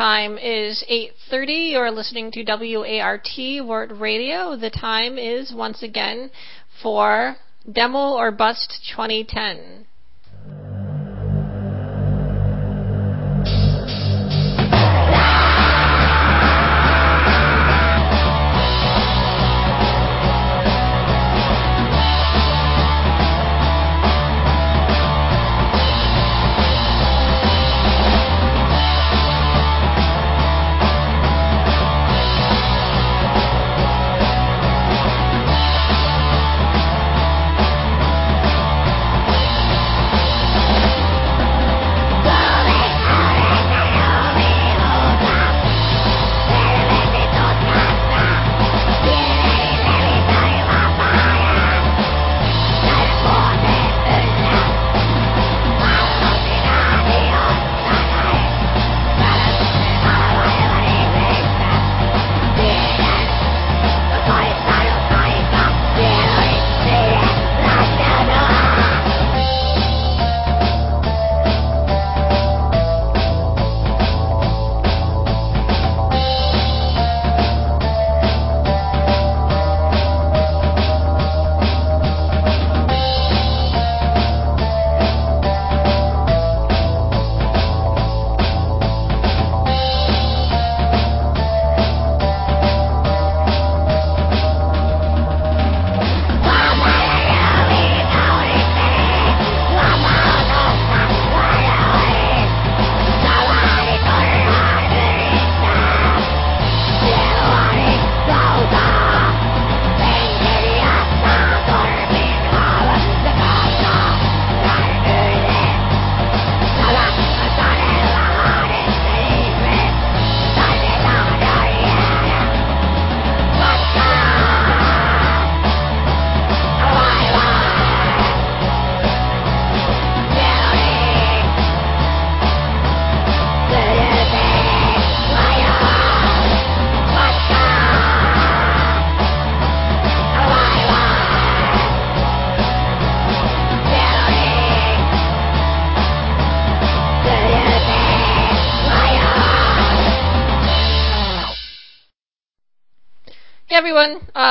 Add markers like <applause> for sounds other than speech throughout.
Time is 8:30. You're listening to WART Word Radio. The time is once again for Demo or Bust 2010.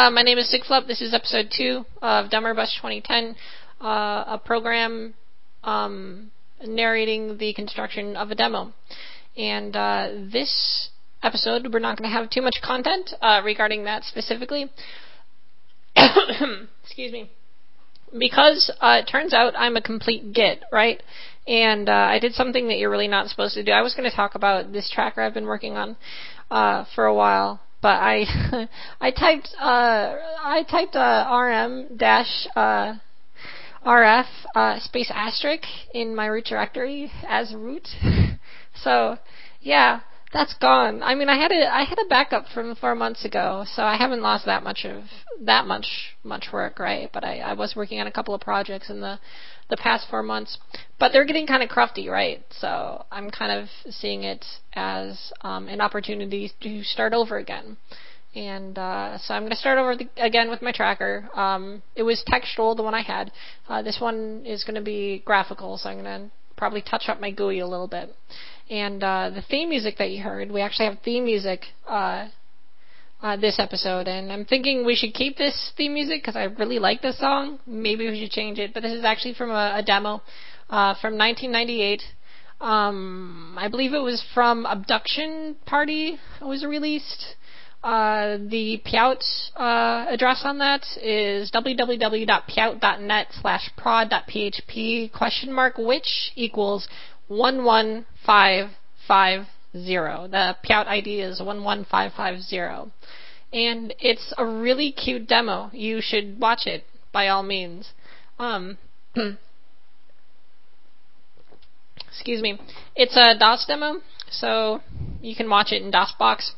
Uh, my name is Sigflup. This is episode two of Demo or Bust 2010, uh, a program um, narrating the construction of a demo. And uh, this episode, we're not going to have too much content uh, regarding that specifically. <coughs> Excuse me. Because uh, it turns out I'm a complete git, right? And uh, I did something that you're really not supposed to do. I was going to talk about this tracker I've been working on for a while but I <laughs> I typed uh, I typed uh, rm dash uh, rf uh, space asterisk in my root directory as root. <laughs> so yeah, that's gone. I mean, I had a I had a backup from four months ago, so I haven't lost that much of that much much work, right? But I, I was working on a couple of projects in the the past four months, but they're getting kind of crufty, right? So I'm kind of seeing it as um, an opportunity to start over again. And uh, so I'm going to start over the, again with my tracker. Um, it was textual, the one I had. Uh, this one is going to be graphical, so I'm going to probably touch up my GUI a little bit. And uh, the theme music that you heard, we actually have theme music uh, uh, this episode, and I'm thinking we should keep this theme music because I really like this song. Maybe we should change it, but this is actually from a, a demo uh, from 1998. Um, I believe it was from Abduction Party. It was released. Uh, the Pouet uh, address on that is www.pouet.net slash prod.php question mark which equals 11550. The Pouet ID is 11550 and it's a really cute demo. You should watch it by all means. Um, <clears throat> excuse me. It's a DOS demo, so you can watch it in DOSBox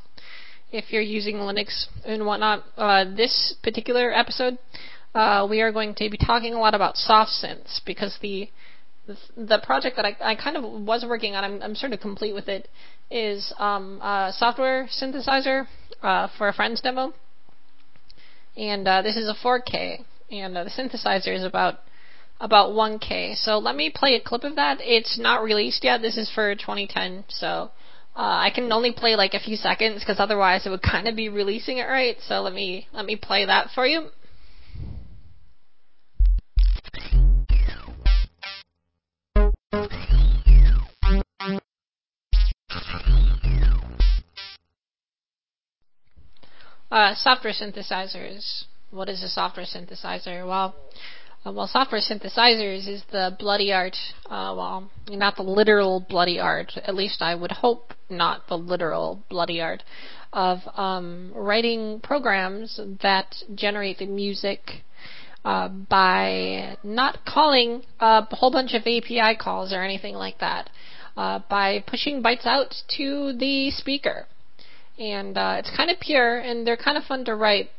if you're using Linux and whatnot. Uh, this particular episode, uh, we are going to be talking a lot about soft synths because the the project that I, I kind of was working on, I'm, I'm sort of complete with it, is um, a software synthesizer uh, for a friend's demo. And uh, this is a 4K, and uh, the synthesizer is about about 1K. So let me play a clip of that. It's not released yet. This is for 2010, so Uh, I can only play like a few seconds because otherwise it would <laughs> kind of be releasing it right. So let me let me play that for you. Uh, software synthesizers. What is a software synthesizer? Well, uh, well, software synthesizers is the bloody art. Uh, well, not the literal bloody art. At least I would hope not the literal bloody art of um, writing programs that generate the music uh, by not calling a whole bunch of API calls or anything like that. Uh, by pushing bytes out to the speaker and uh, it's kind of pure, and they're kind of fun to write.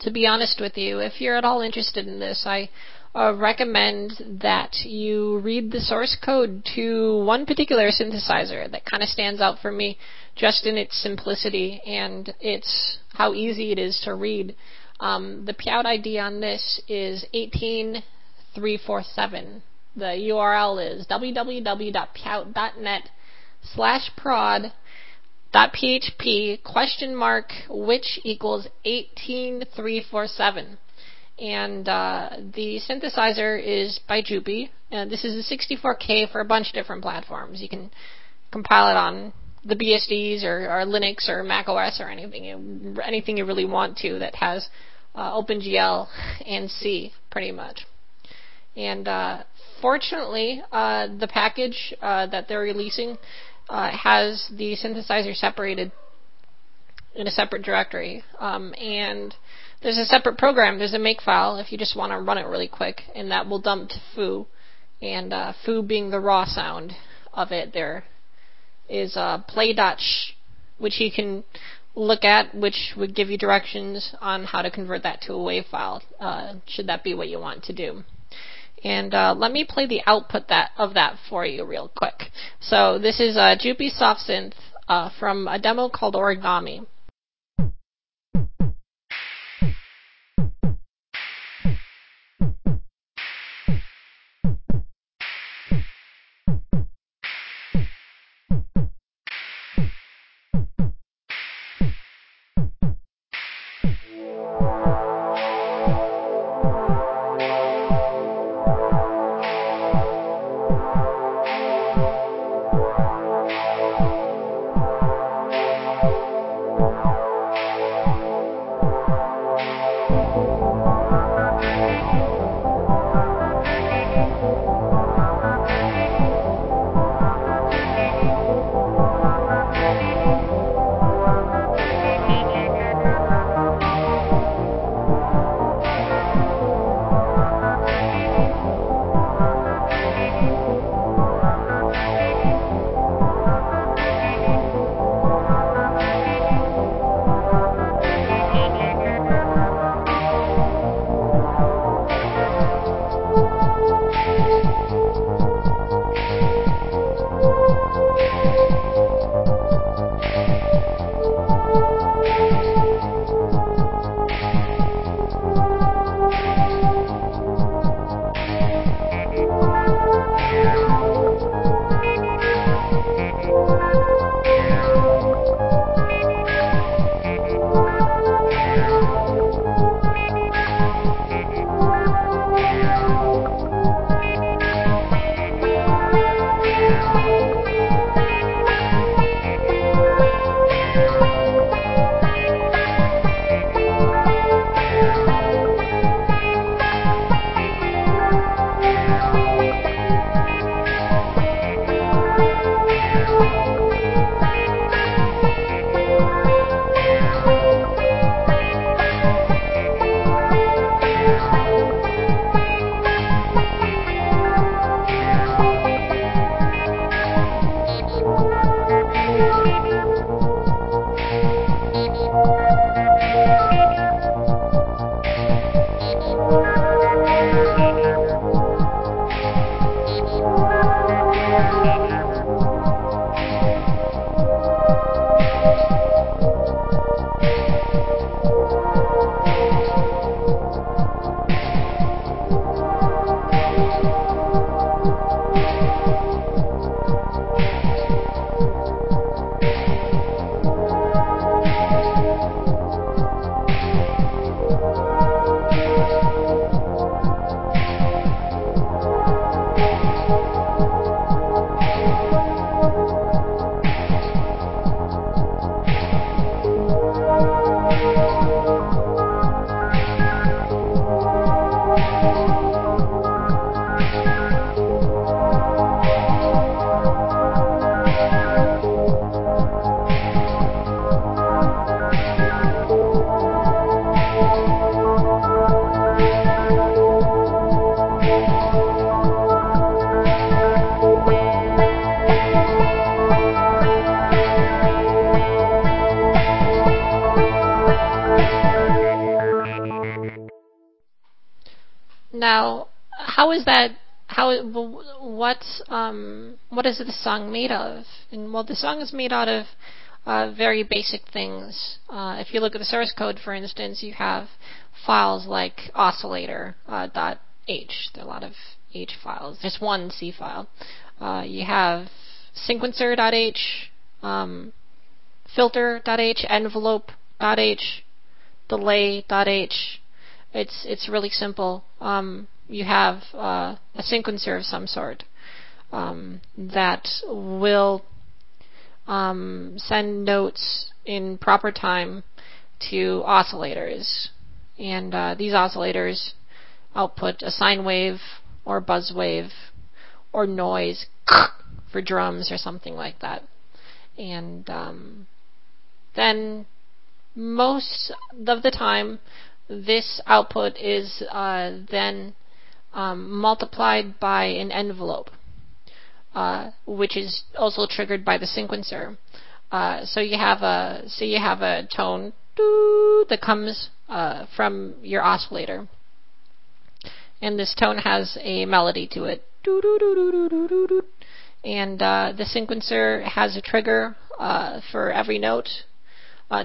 To be honest with you, if you're at all interested in this, I uh, recommend that you read the source code to one particular synthesizer that kind of stands out for me just in its simplicity and it's how easy it is to read. Um, the Pouet ID on this is 18347. The URL is www.pouet.net slash prod dot .php question mark which equals 18347 and uh, the synthesizer is by. And this is a 64K for a bunch of different platforms. You can compile it on the BSDs or, or Linux or Mac OS or anything you, anything you really want to that has uh, OpenGL and C pretty much. And uh, fortunately, uh, the package uh, that they're releasing uh, has the synthesizer separated in a separate directory. Um, and there's a separate program. There's a makefile if you just want to run it really quick, and that will dump to foo. And uh, foo being the raw sound of it, there is uh, play.sh, which you can look at, which would give you directions on how to convert that to a WAV file, uh, should that be what you want to do. And uh, let me play the output that of that for you real quick. So this is a Jupy Soft Synth uh, from a demo called Origami. What is the song made of? And well, the song is made out of uh, very basic things. Uh, if you look at the source code, for instance, you have files like oscillator uh. There are a lot of h files. There's one C file. Uh, you have sequencer.h, um, filter.h, envelope.h, delay.h. It's it's really simple. Um, you have uh, a sequencer of some sort um, that will um, send notes in proper time to oscillators, and uh, these oscillators output a sine wave or buzz wave or noise <laughs> for drums or something like that. And um, then most of the time, this output is uh, then um, multiplied by an envelope, which is also triggered by the sequencer. Uh, so you have a so you have a tone that comes uh, from your oscillator, and this tone has a melody to it. And uh, the sequencer has a trigger uh, for every note. Uh,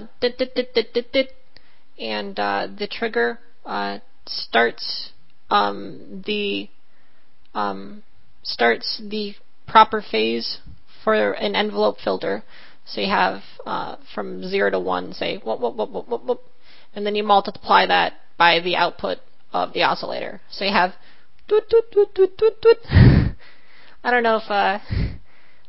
and uh, the trigger uh, starts um, the um, starts the proper phase for an envelope filter. So you have uh, from zero to one, say whoop, whoop, whoop, whoop, whoop, and then you multiply that by the output of the oscillator. So you have doot, doot, doot, doot, doot, doot. <laughs> I don't know if uh,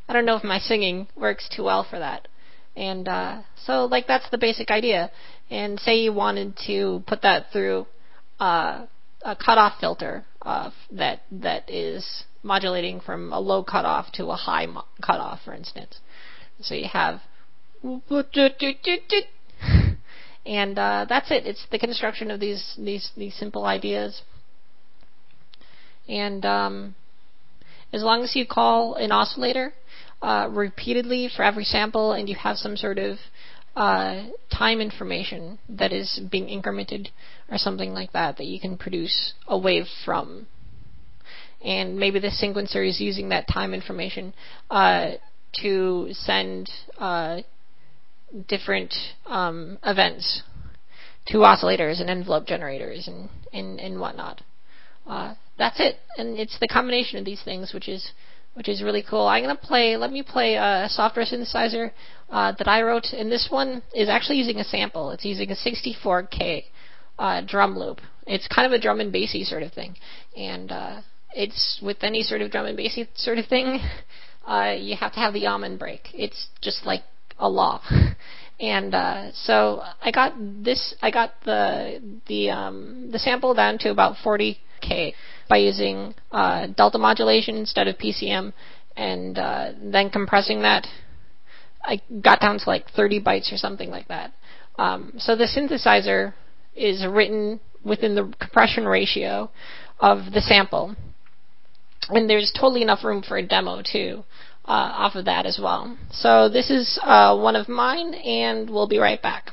I don't know if my singing works too well for that. And uh, so like that's the basic idea. And say you wanted to put that through uh, a cutoff filter uh, that that is modulating from a low cutoff to a high mo- cutoff, for instance. So you have <laughs> and uh, that's it. It's the construction of these these these simple ideas. And um, as long as you call an oscillator uh, repeatedly for every sample, and you have some sort of uh, time information that is being incremented or something like that that you can produce a wave from. And maybe the sequencer is using that time information uh, to send uh, different um, events to oscillators and envelope generators and, and, and whatnot. Uh, that's it, and it's the combination of these things which is which is really cool. I'm gonna play. Let me play a software synthesizer uh, that I wrote, and this one is actually using a sample. It's using a 64k uh, drum loop. It's kind of a drum and bassy sort of thing, and uh, it's with any sort of drum and bassy sort of thing, <laughs> uh, you have to have the Amen break. It's just like a law. <laughs> And uh, so I got this. I got the the um, the sample down to about 40k by using uh, delta modulation instead of PCM, and uh, then compressing that. I got down to like 30 bytes or something like that. Um, so the synthesizer is written within the compression ratio of the sample, and there's totally enough room for a demo too uh, off of that as well. So this is uh, one of mine, and we'll be right back.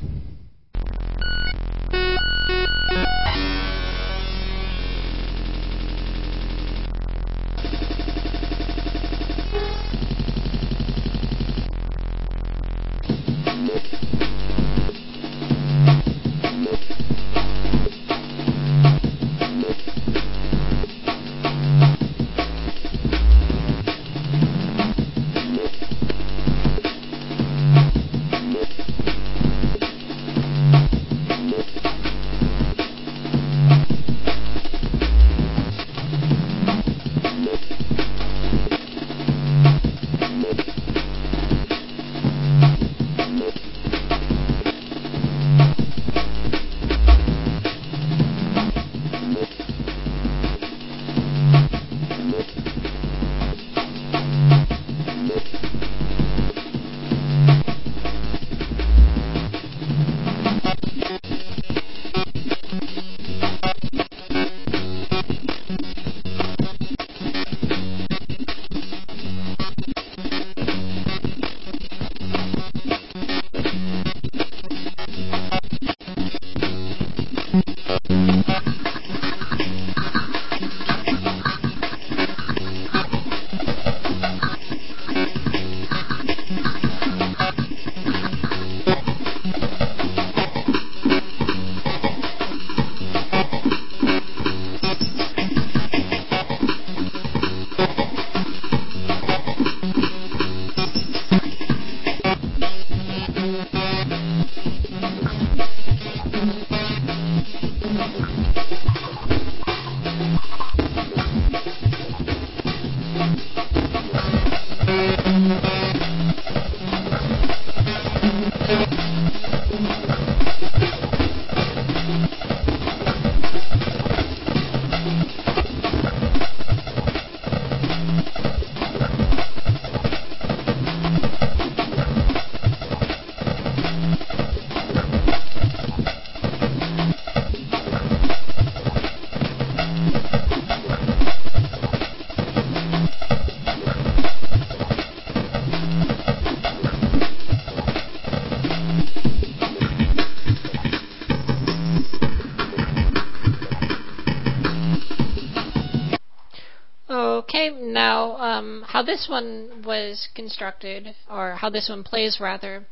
How this one was constructed, or how this one plays rather,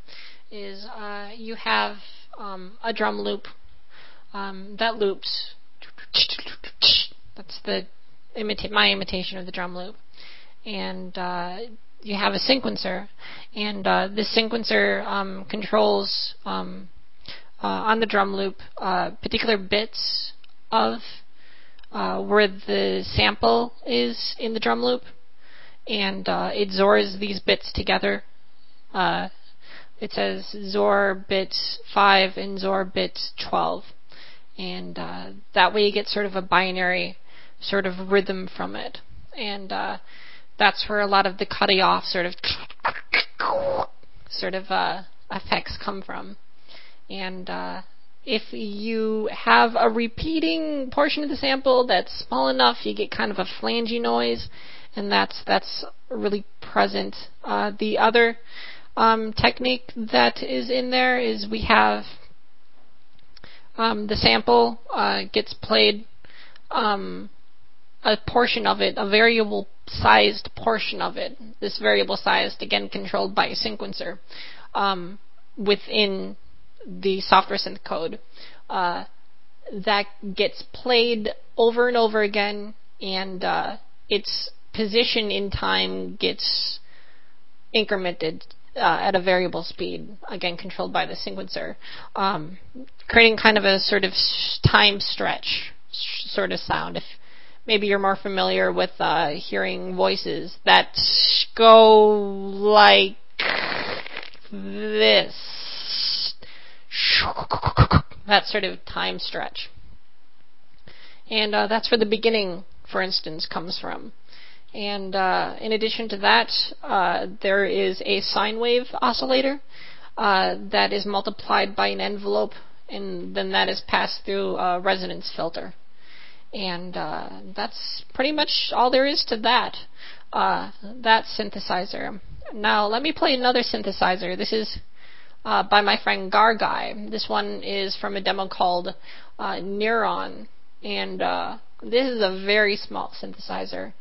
is uh, you have um, a drum loop um, that loops. That's the imita- my imitation of the drum loop, and uh, you have a sequencer, and uh, this sequencer um, controls um, uh, on the drum loop uh, particular bits of uh, where the sample is in the drum loop, and uh, it XORs these bits together. Uh, it says XOR bits 5 and XOR bits 12, and uh, that way you get sort of a binary sort of rhythm from it, and uh, that's where a lot of the cutting off sort of <coughs> sort of uh, effects come from, and uh, if you have a repeating portion of the sample that's small enough, you get kind of a flangey noise, and that's that's really present. Uh, the other um, technique that is in there is we have um, the sample uh, gets played um, a portion of it, a variable sized portion of it. This variable sized again controlled by a sequencer um, within the software synth code uh, that gets played over and over again, and uh, its position in time gets incremented uh, at a variable speed, again controlled by the sequencer, um, creating kind of a sort of time stretch sort of sound. If maybe you're more familiar with uh, hearing voices that go like this that sort of time stretch. And uh, that's where the beginning, for instance, comes from. And uh, in addition to that, uh, there is a sine wave oscillator uh, that is multiplied by an envelope, and then that is passed through a resonance filter. And uh, that's pretty much all there is to that. Uh, that synthesizer. Now let me play another synthesizer. This is uh, by my friend Gargaj. This one is from a demo called uh, Neuron, and uh, this is a very small synthesizer.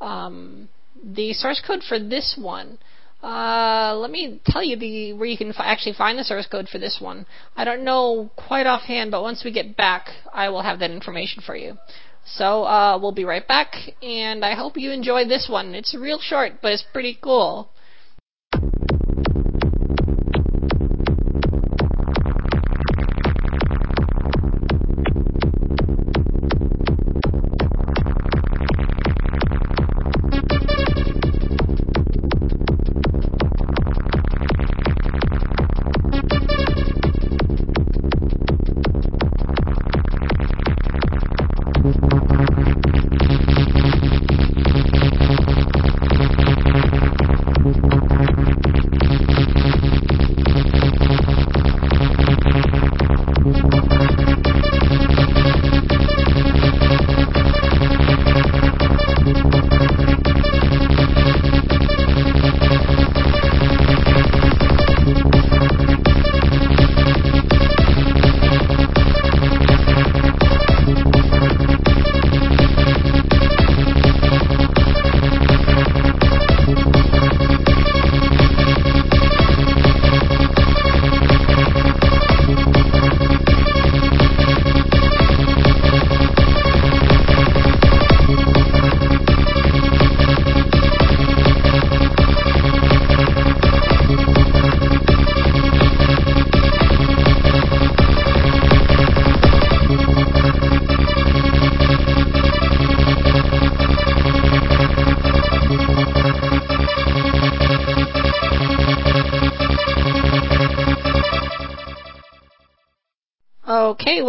Um, the source code for this one. Uh, let me tell you the where you can actually find the source code for this one. I don't know quite offhand, but once we get back, I will have that information for you. So uh, we'll be right back, and I hope you enjoy this one. It's real short, but it's pretty cool.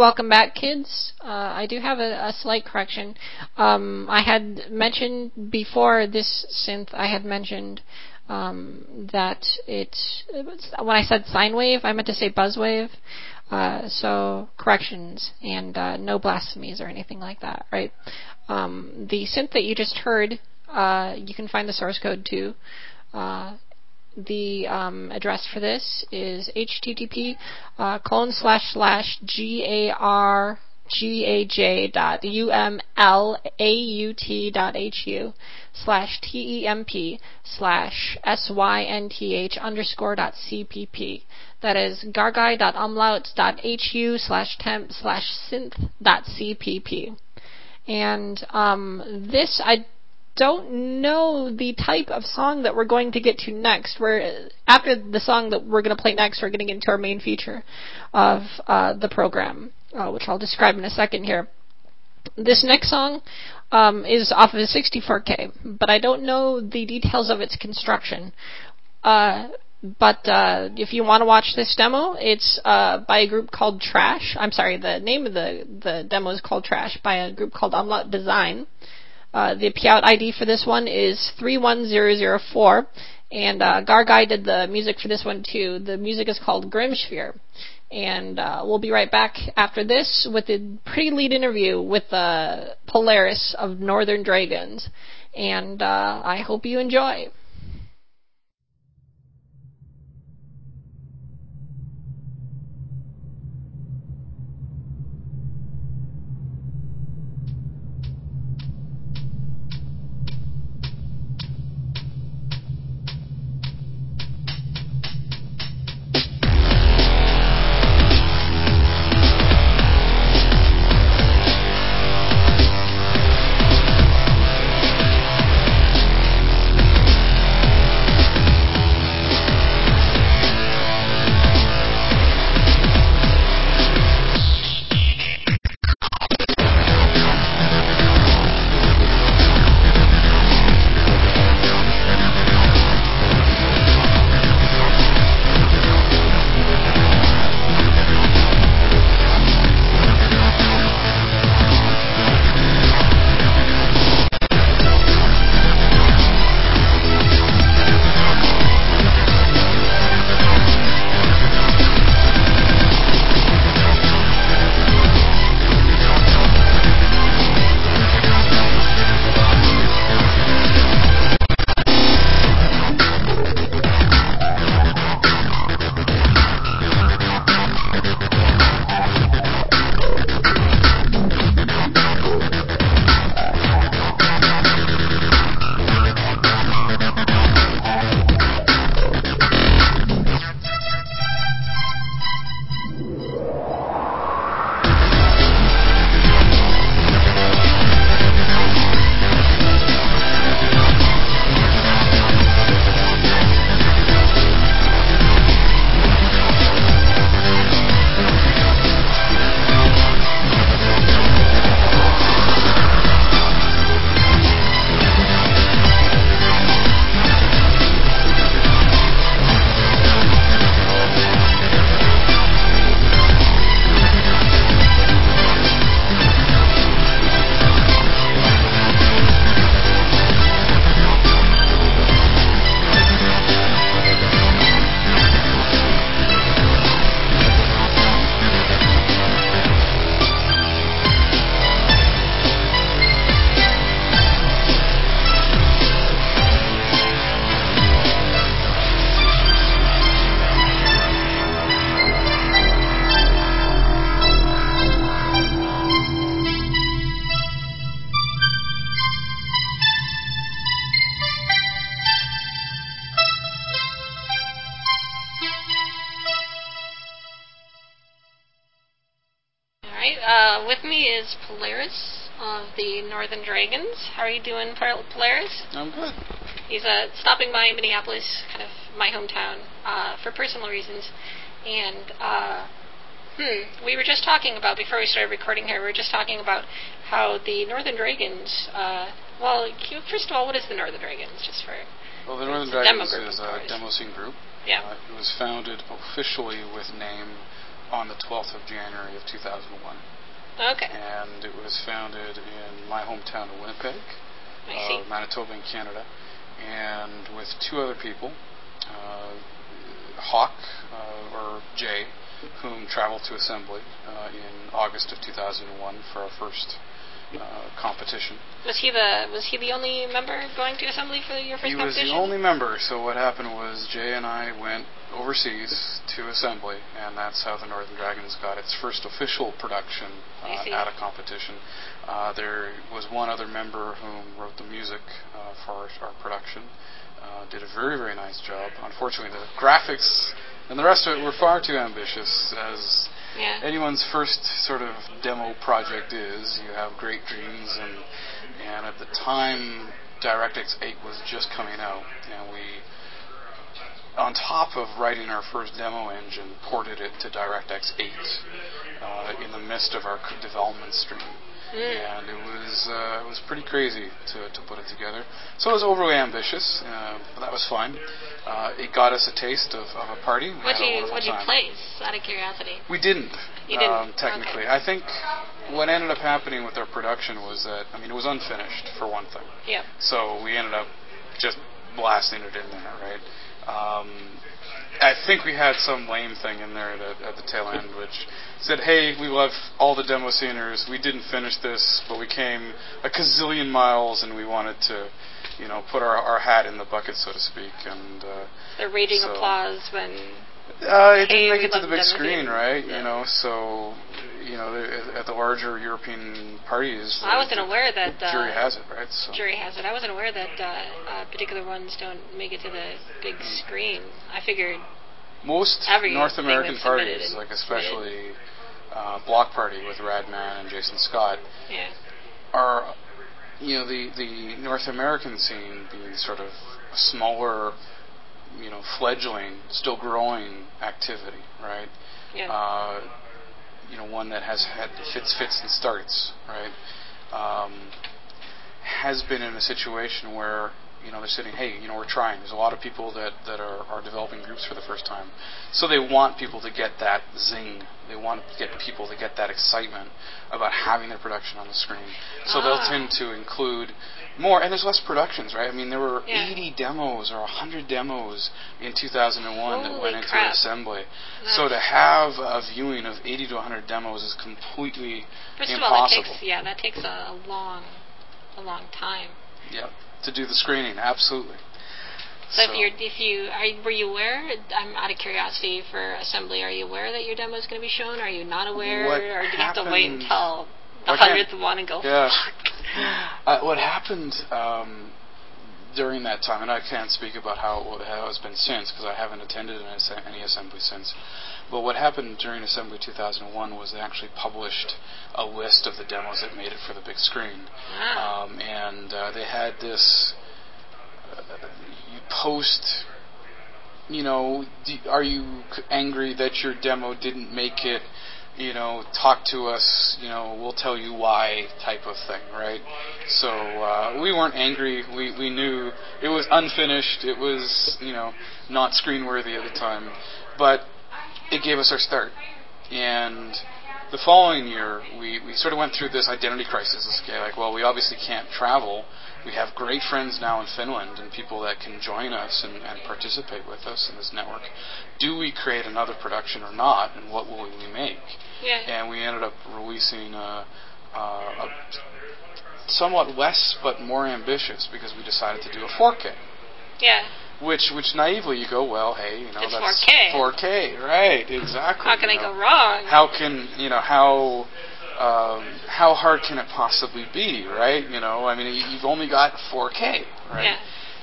Welcome back, kids. Uh, I do have a, a slight correction. Um, I had mentioned before this synth, I had mentioned um, that it, when I said sine wave, I meant to say buzz wave. Uh, so corrections and uh, no blasphemies or anything like that, right? Um, the synth that you just heard, uh, you can find the source code to. The um, address for this is http uh, colon slash slash gar h u slash temp slash synth underscore dot cpp. That is gargaj dot umlaut dot hu slash temp slash synth dot cpp. And um, this, I don't know the type of song that we're going to get to next. We're after the song that we're going to play next, we're getting into our main feature of uh, the program, uh, which I'll describe in a second here. This next song um, is off of a 64K, but I don't know the details of its construction. Uh, but uh, if you want to watch this demo, it's uh, by a group called Trash. I'm sorry, the name of the the demo is called Trash by a group called Umlaut Design. Uh, the Pouet ID for this one is 31004, and uh, Gargaj did the music for this one too. The music is called Grimsphere. And uh, we'll be right back after this with a pretty lead interview with uh, Polaris of Northern Dragons. And uh, I hope you enjoy. Northern Dragons. How are you doing, Polaris? I'm good. He's uh, stopping by Minneapolis, kind of my hometown, uh, for personal reasons. And uh, hmm, we were just talking about before we started recording here. We were just talking about how the Northern Dragons. Uh, well, first of all, what is the Northern Dragons? Just for well, the Northern Dragons is a demo scene group. Yeah. Uh, it was founded officially with name on the 12th of January of 2001. Okay. And it was founded in my hometown of Winnipeg, uh, Manitoba, in Canada, and with two other people, uh, Hawk uh, or Jay, whom traveled to Assembly uh, in August of 2001 for our first uh, competition. Was he the was he the only member going to assembly for your first he was the only member. So what happened was Jay and I went overseas to assembly, and that's how the Northern Dragons got its first official production uh, at a competition. Uh, there was one other member whom wrote the music uh, for our, our production. Uh, did a very very nice job. Unfortunately, the graphics and the rest of it were far too ambitious as Yeah. anyone's first sort of demo project is. You have great dreams, and and at the time, DirectX 8 was just coming out, and we, on top of writing our first demo engine, ported it to DirectX 8 uh, in the midst of our development stream. Mm. And it was uh, it was pretty crazy to, to put it together. So it was overly ambitious, uh, but that was fine. Uh, it got us a taste of, of a party. Had a you What'd you place? Out of curiosity. We didn't. You didn't? Um, technically, Okay. I think what ended up happening with our production was that I mean it was unfinished for one thing, Yep. so we ended up just blasting it in there, right? Um, I think we had some lame thing in there that, at the tail end, which said, "Hey, we love all the demo sceners. We didn't finish this, but we came a gazillion miles, and we wanted to, you know, put our, our hat in the bucket, so to speak." And uh, The raging So- applause when. uh, it Hey, didn't make it to the big screen, right? Yeah. You know, so you know, at the larger European parties, I wasn't the aware that. Uh, jury has it, right? So Jury has it. I wasn't aware that uh, uh, particular ones don't make it to the big screen. I figured. most North American parties, like especially uh, Block Party with Radman and Jason Scott, Yeah. are you know the the North American scene being sort of a smaller, you know, fledgling, still growing activity, right? Yeah. uh, you know, one that has had fits, fits, and starts, right? Um, has been in a situation where you know they're sitting, hey, you know, we're trying. There's a lot of people that that are, are developing groups for the first time, so they want people to get that zing. They want to get people to get that excitement about having their production on the screen. So they'll Ah. tend to include more, and there's less productions, right? I mean, there were Yeah. 80 demos or 100 demos in 2001 that Holy went into assembly. That's- So to have a viewing of 80 to 100 demos is completely First of all, that impossible. takes yeah, that takes a, long, a long time. Yep. To do the screening, absolutely. So, if you're if you are were you aware? I'm out of curiosity for assembly. Are you aware that your demo is going to be shown? Are you not aware, or do you have to wait until the what hap- hundredth one and go? Yeah. Uh, what happened um, during that time, and I can't speak about how how it's been since because I haven't attended any assembly since. But what happened during Assembly 2001 was they actually published a list of the demos that made it for the big screen. Um, and uh, they had this uh, you post you know d- are you angry that your demo didn't make it you know talk to us you know we'll tell you why type of thing right so uh, we weren't angry we we knew it was unfinished it was you know not screen worthy at the time but it gave us our start and the following year, we, we sort of went through this identity crisis. Okay, like, well, we obviously can't travel. We have great friends now in Finland and people that can join us and, and participate with us in this network. Do we create another production or not, and what will we make? Yeah. And we ended up releasing a, a, a somewhat less but more ambitious because we decided to do a 4K. Yeah. Which, which naively you go, well, hey, you know, It's that's 4K. 4K, right? Exactly. How can I know go wrong? how can you know how um, how hard can it possibly be, right? You know, I mean, you- you've only got 4K, right? Yeah.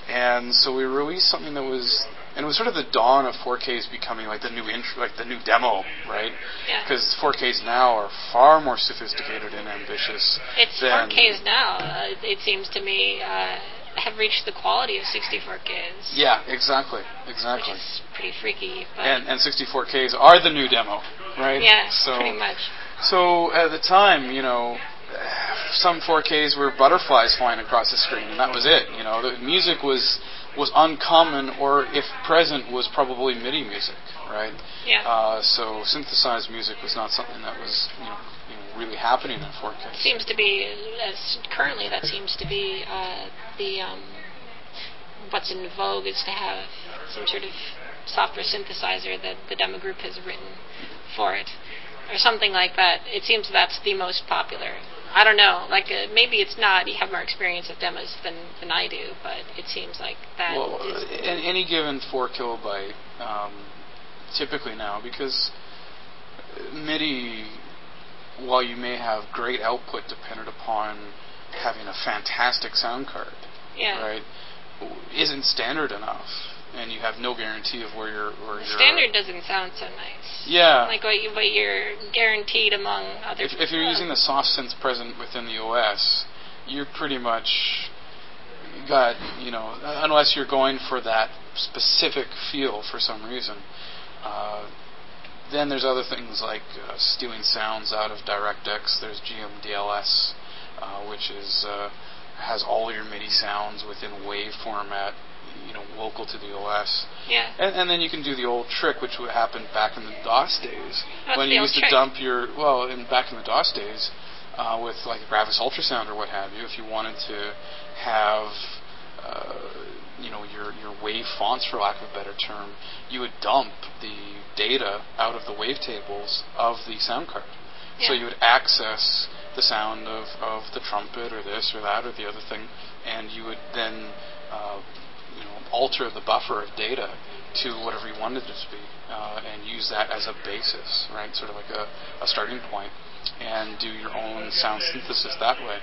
And so we released something that was, and it was sort of the dawn of 4Ks becoming like the new intro, like the new demo, right? Yeah. Because 4Ks now are far more sophisticated and ambitious. It's than, 4Ks now. Uh, it seems to me uh, have reached the quality of 64Ks. Yeah, exactly, Which exactly. is pretty freaky. But And and 64Ks are the new demo, right? yeah, So pretty much. So at the time, you know, some 4Ks were butterflies flying across the screen, and that was it. You know, the music was was uncommon, or if present, was probably MIDI music, right? Yeah. Uh, so synthesized music was not something that was you know, you know really happening in 4K. seems to be as currently that seems to be uh, the um, what's in vogue is to have some sort of software synthesizer that the demo group has written for it or something like that. It seems that's the most popular I don't know. Like uh, maybe it's not. You have more experience with demos than than I do, but it seems like that. Well, in any given four kilobyte, um, typically now, because MIDI, while you may have great output dependent upon having a fantastic sound card, yeah. right, isn't standard enough, and you have no guarantee of where your where your Standard doesn't sound so nice. Yeah. Like what you, what you're guaranteed among other. if, if you're using the soft synths present within the OS, you're pretty much got you know unless you're going for that specific feel for some reason. Uh, then there's other things like uh, stealing sounds out of DirectX. There's GMDLS, uh, which is uh, has all your MIDI sounds within wave format, you know, local to the OS. Yeah. And, and then you can do the old trick, which would happen back in the DOS days, What's when you used to dump your well, in back in the DOS days, uh, with like a Gravis Ultrasound or what have you, if you wanted to have, uh, you know, your your wave fonts, for lack of a better term, you would dump the data out of the wavetables of the sound card. So you would access the sound of, of the trumpet or this or that or the other thing, and you would then uh, alter the buffer of data to whatever you wanted it to be, uh, and use that as a basis, right? Sort of like a, a starting point, and do your own sound synthesis that way,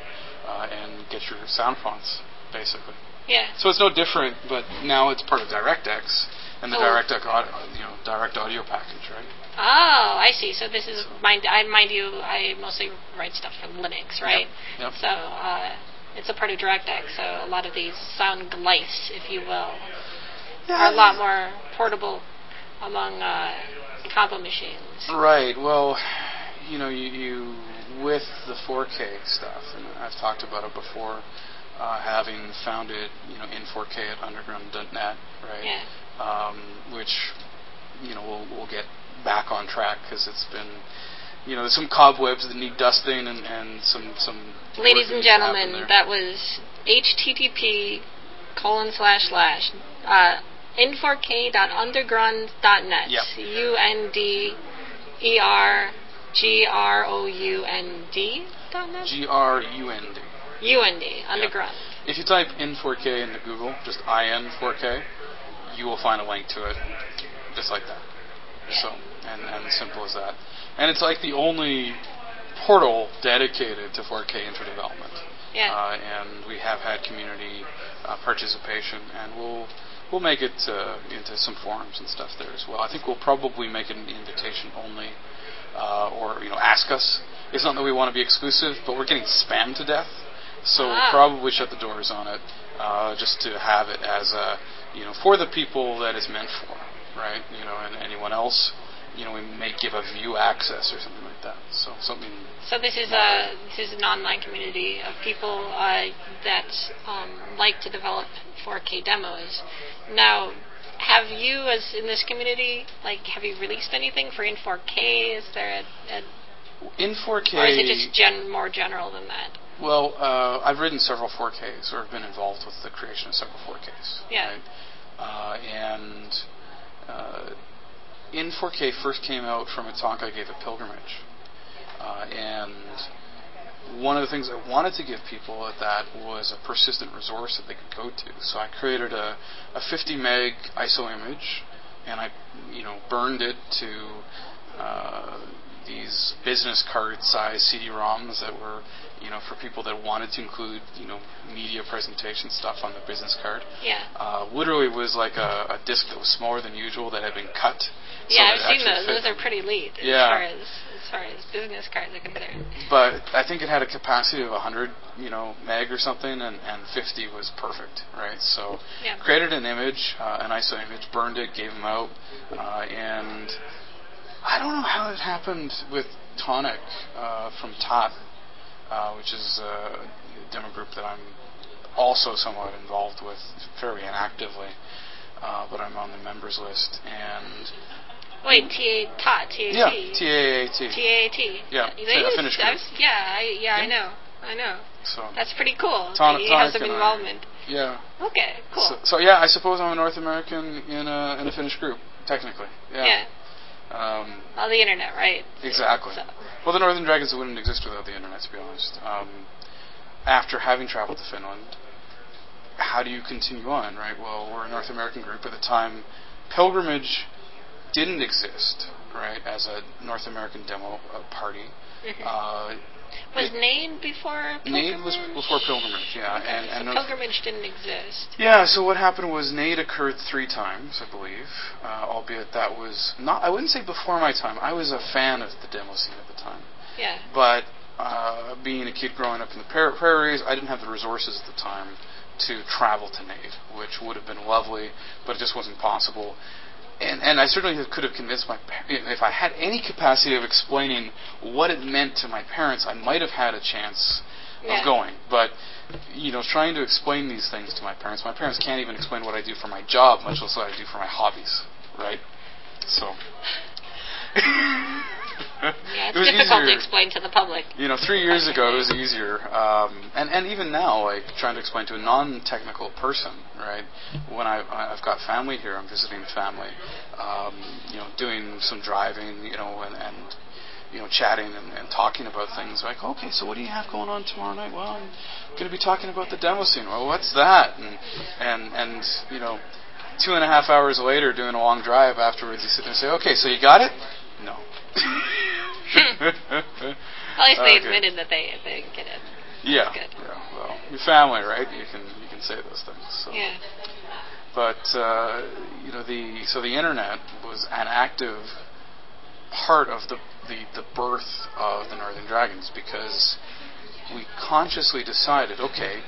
uh, and get your sound fonts basically. Yeah. So it's no different, but now it's part of DirectX and the Oh. DirectX audio, you know direct audio package, right? Oh, I see. So this is mind. I mind you. I mostly write stuff for Linux, right? Yep. So uh, it's a part of DirectX. So a lot of these sound glyphs, if you will, are a lot more portable among uh, combo machines. Right. Well, you know, you, you with the 4K stuff, and I've talked about it before, uh, having found it, you know, in 4K at underground.net, right? Yeah. Um, which, you know, we'll, we'll get back on track because it's been, you know, there's some cobwebs that need dusting and, and some some. Ladies and needs to happen gentlemen, that was http colon slash slash uh, in4k.underground.net. Yep. U N D E R G R O U N D dot net. G R U N D. U N D underground. If you type in 4K into Google, just in 4K, you will find a link to it, just like that. Yeah. So, and and simple as that. And it's like the only portal dedicated to 4K intro development. Yeah. Uh, and we have had community uh, participation, and we'll we'll make it uh, into some forums and stuff there as well. I think we'll probably make it an invitation only, uh, or you know, ask us. It's not that we want to be exclusive, but we're getting spammed to death, so Ah. we'll probably shut the doors on it, uh, just to have it as a you know for the people that it's meant for, right? You know, and anyone else. You know, we may give a view access or something like that. So something So this is a this is an online community of people uh, that um, like to develop 4K demos. Now, have you, as in this community, like have you released anything for in 4K? Is there a, a in 4K. or is it just gen more general than that? Well, uh, I've written several 4Ks or have been involved with the creation of several 4Ks. Yeah. Right? Uh, and uh, in 4K first came out from a talk I gave at Pilgrimage. Uh, and one of the things I wanted to give people at that was a persistent resource that they could go to. So I created a, a 50 meg ISO image, and I, you know, burned it to uh, these business card size CD-ROMs that were, you know, for people that wanted to include, you know, media presentation stuff on the business card. Yeah. Uh, literally was like a, a disc that was smaller than usual that had been cut. yeah, that I've seen those. Those are pretty neat as Yeah. far as as far as business cards are concerned. But I think it had a capacity of 100, you know, meg or something, and, and 50 was perfect, right? So Yeah. created an image, uh, an ISO image, burned it, gave them out, uh, and I don't know how it happened with Tonic uh, from Tot, uh, which is a demo group that I'm also somewhat involved with, very inactively, uh, but I'm on the members list, and Wait, T A TAT T A T yeah, T A A T. T A T. Yeah, it's a Finnish group. Yeah, I, yeah, I know, I know. So That's pretty cool. Tonic- you have some and I- involvement. yeah. Okay, cool. So, so yeah, I suppose I'm a North American in a in a Finnish group, technically. Yeah. yeah. Um, Well, the internet, right? Exactly. So, well, the Northern Dragons wouldn't exist without the internet, to be honest. Um, after having traveled to Finland, how do you continue on, right? Well, we're a North American group at the time. Pilgrimage didn't exist, right, as a North American demo uh, party. mhm. Uh, was NAID before Pilgrimage? NAID was before Pilgrimage, yeah, Okay, and, so and Pilgrimage didn't exist. yeah, so what happened was NAID occurred three times, I believe, uh, albeit that was not, I wouldn't say before my time. I was a fan of the demo scene at the time. Yeah. But uh, being a kid growing up in the pra- prairies, I didn't have the resources at the time to travel to NAID, which would have been lovely, but it just wasn't possible. And, and I certainly could have convinced my par- if I had any capacity of explaining what it meant to my parents, I might have had a chance Yeah. of going. But you know, trying to explain these things to my parents, my parents can't even explain what I do for my job, much less what I do for my hobbies, right? So. <laughs> Yeah, it's it was difficult to explain to the public. You know, three years ago it was easier, um, and and even now, like trying to explain to a non-technical person, right? When I I've got family here, I'm visiting family, um, you know, doing some driving, you know, and and you know, chatting and, and talking about things like, okay, so what do you have going on tomorrow night? Well, I'm going to be talking about the demo scene. Well, what's that? And and and you know, two and a half hours later, doing a long drive afterwards, you sit there and say, okay, so you got it? No. <laughs> At least they Okay. admitted that they they get it. Yeah. Yeah. Well, your family, right? You can you can say those things. So. Yeah. But uh, you know the so the internet was an active part of the, the the birth of the Northern Dragons because we consciously decided, okay,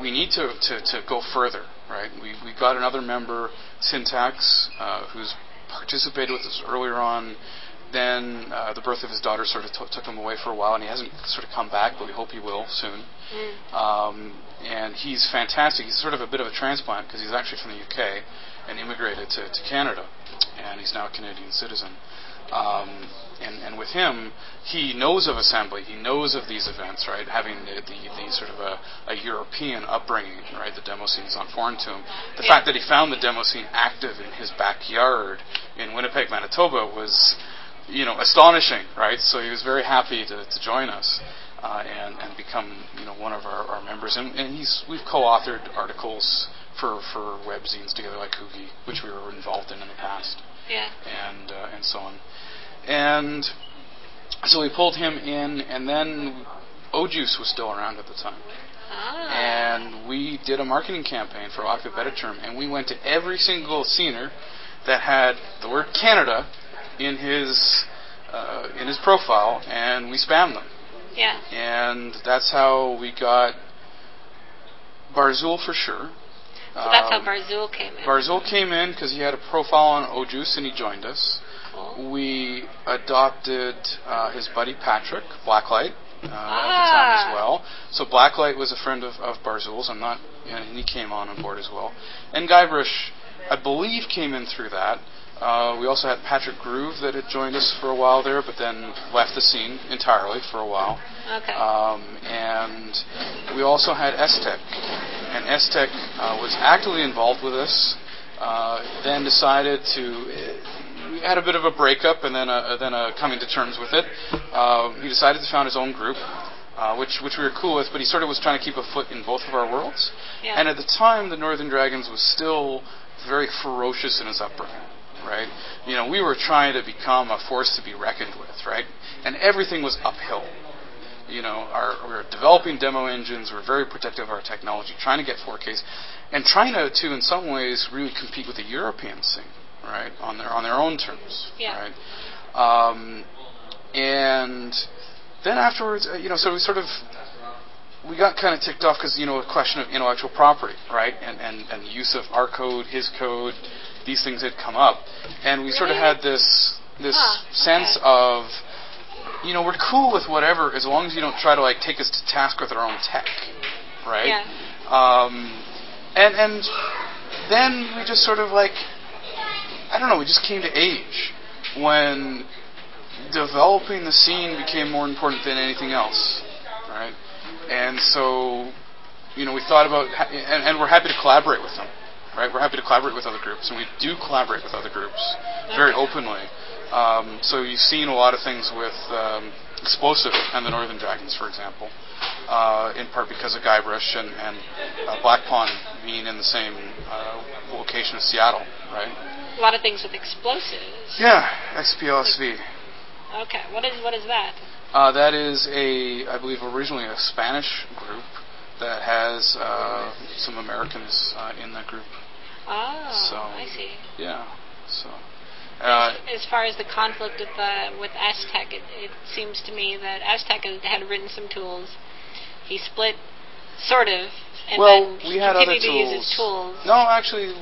we need to, to, to go further, right? We, we got another member, Syntax, uh, who's participated with us earlier on. Then uh, the birth of his daughter sort of t- took him away for a while, and he hasn't sort of come back, but we hope he will soon. Mm. Um, and he's fantastic. He's sort of a bit of a transplant because he's actually from the UK and immigrated to, to Canada, and he's now a Canadian citizen. Um, and, and with him, he knows of assembly. He knows of these events, right? Having the, the, the sort of a, a European upbringing, right? The demo scene is not foreign to him. The Yeah. fact that he found the demo scene active in his backyard in Winnipeg, Manitoba, was, you know, astonishing, right? So he was very happy to, to join us. Uh, and, and become you know one of our, our members, and, and he's we've co-authored articles for, for webzines together, like Hugi, which we were involved in in the past Yeah. and uh, and so on. And so we pulled him in, and then O-Juice was still around at the time, Ah. and we did a marketing campaign for Lack of a Better Term, and we went to every single scener that had the word Canada in his uh, in his profile, and we spammed them, yeah. and that's how we got Barzul for sure. So that's how Um, Barzul came in. Barzul came in because he had a profile on O-Juice and he joined us. Cool. We adopted uh, his buddy Patrick Blacklight uh, at the Ah. time as well. So Blacklight was a friend of, of Barzul's. I'm not, and he came on on board as well. And Guybrush, I believe, came in through that. Uh, we also had Patrick Groove that had joined us for a while there, but then left the scene entirely for a while. Okay. Um, and we also had Estec, and Estec uh, was actively involved with us. Uh, then decided to. uh, We had a bit of a breakup, and then a, then a coming to terms with it. Uh, he decided to found his own group, uh, which which we were cool with. But he sort of was trying to keep a foot in both of our worlds. yeah. And at the time, the Northern Dragons was still very ferocious in its upbringing, right? You know, we were trying to become a force to be reckoned with, right? And everything was uphill. You know, our, we were developing demo engines. We were very protective of our technology, trying to get 4Ks, and trying to, to in some ways, really compete with the European scene, right, on their on their own terms, Yeah. right? Um, and then afterwards, uh, you know, so we sort of we got kind of ticked off because you know a question of intellectual property, right, and and and the use of our code, his code, these things had come up, and we sort of had this this sense okay. of you know we're cool with whatever as long as you don't try to like take us to task with our own tech, right? Yeah. Um, and and then we just sort of like I don't know, we just came to age when developing the scene became more important than anything else, right? And so, you know, we thought about, ha- and, and we're happy to collaborate with them, right? We're happy to collaborate with other groups, and we do collaborate with other groups very openly. Um, so you've seen a lot of things with um, Explosive and the Northern Dragons, for example, uh, in part because of Guybrush and, and uh, Black Pond being in the same uh, location as Seattle, right? A lot of things with explosives. Yeah, XPLSV. Okay, what is what is that? Uh, that is a, I believe, originally a Spanish group that has uh, some Americans uh, in that group. Oh, So- I see. Yeah. So. Uh, as, as far as the conflict with uh, with Aztec, it, it seems to me that Aztec had, written some tools. He split, sort of, and well, then we had other to tools. use his tools. No, actually,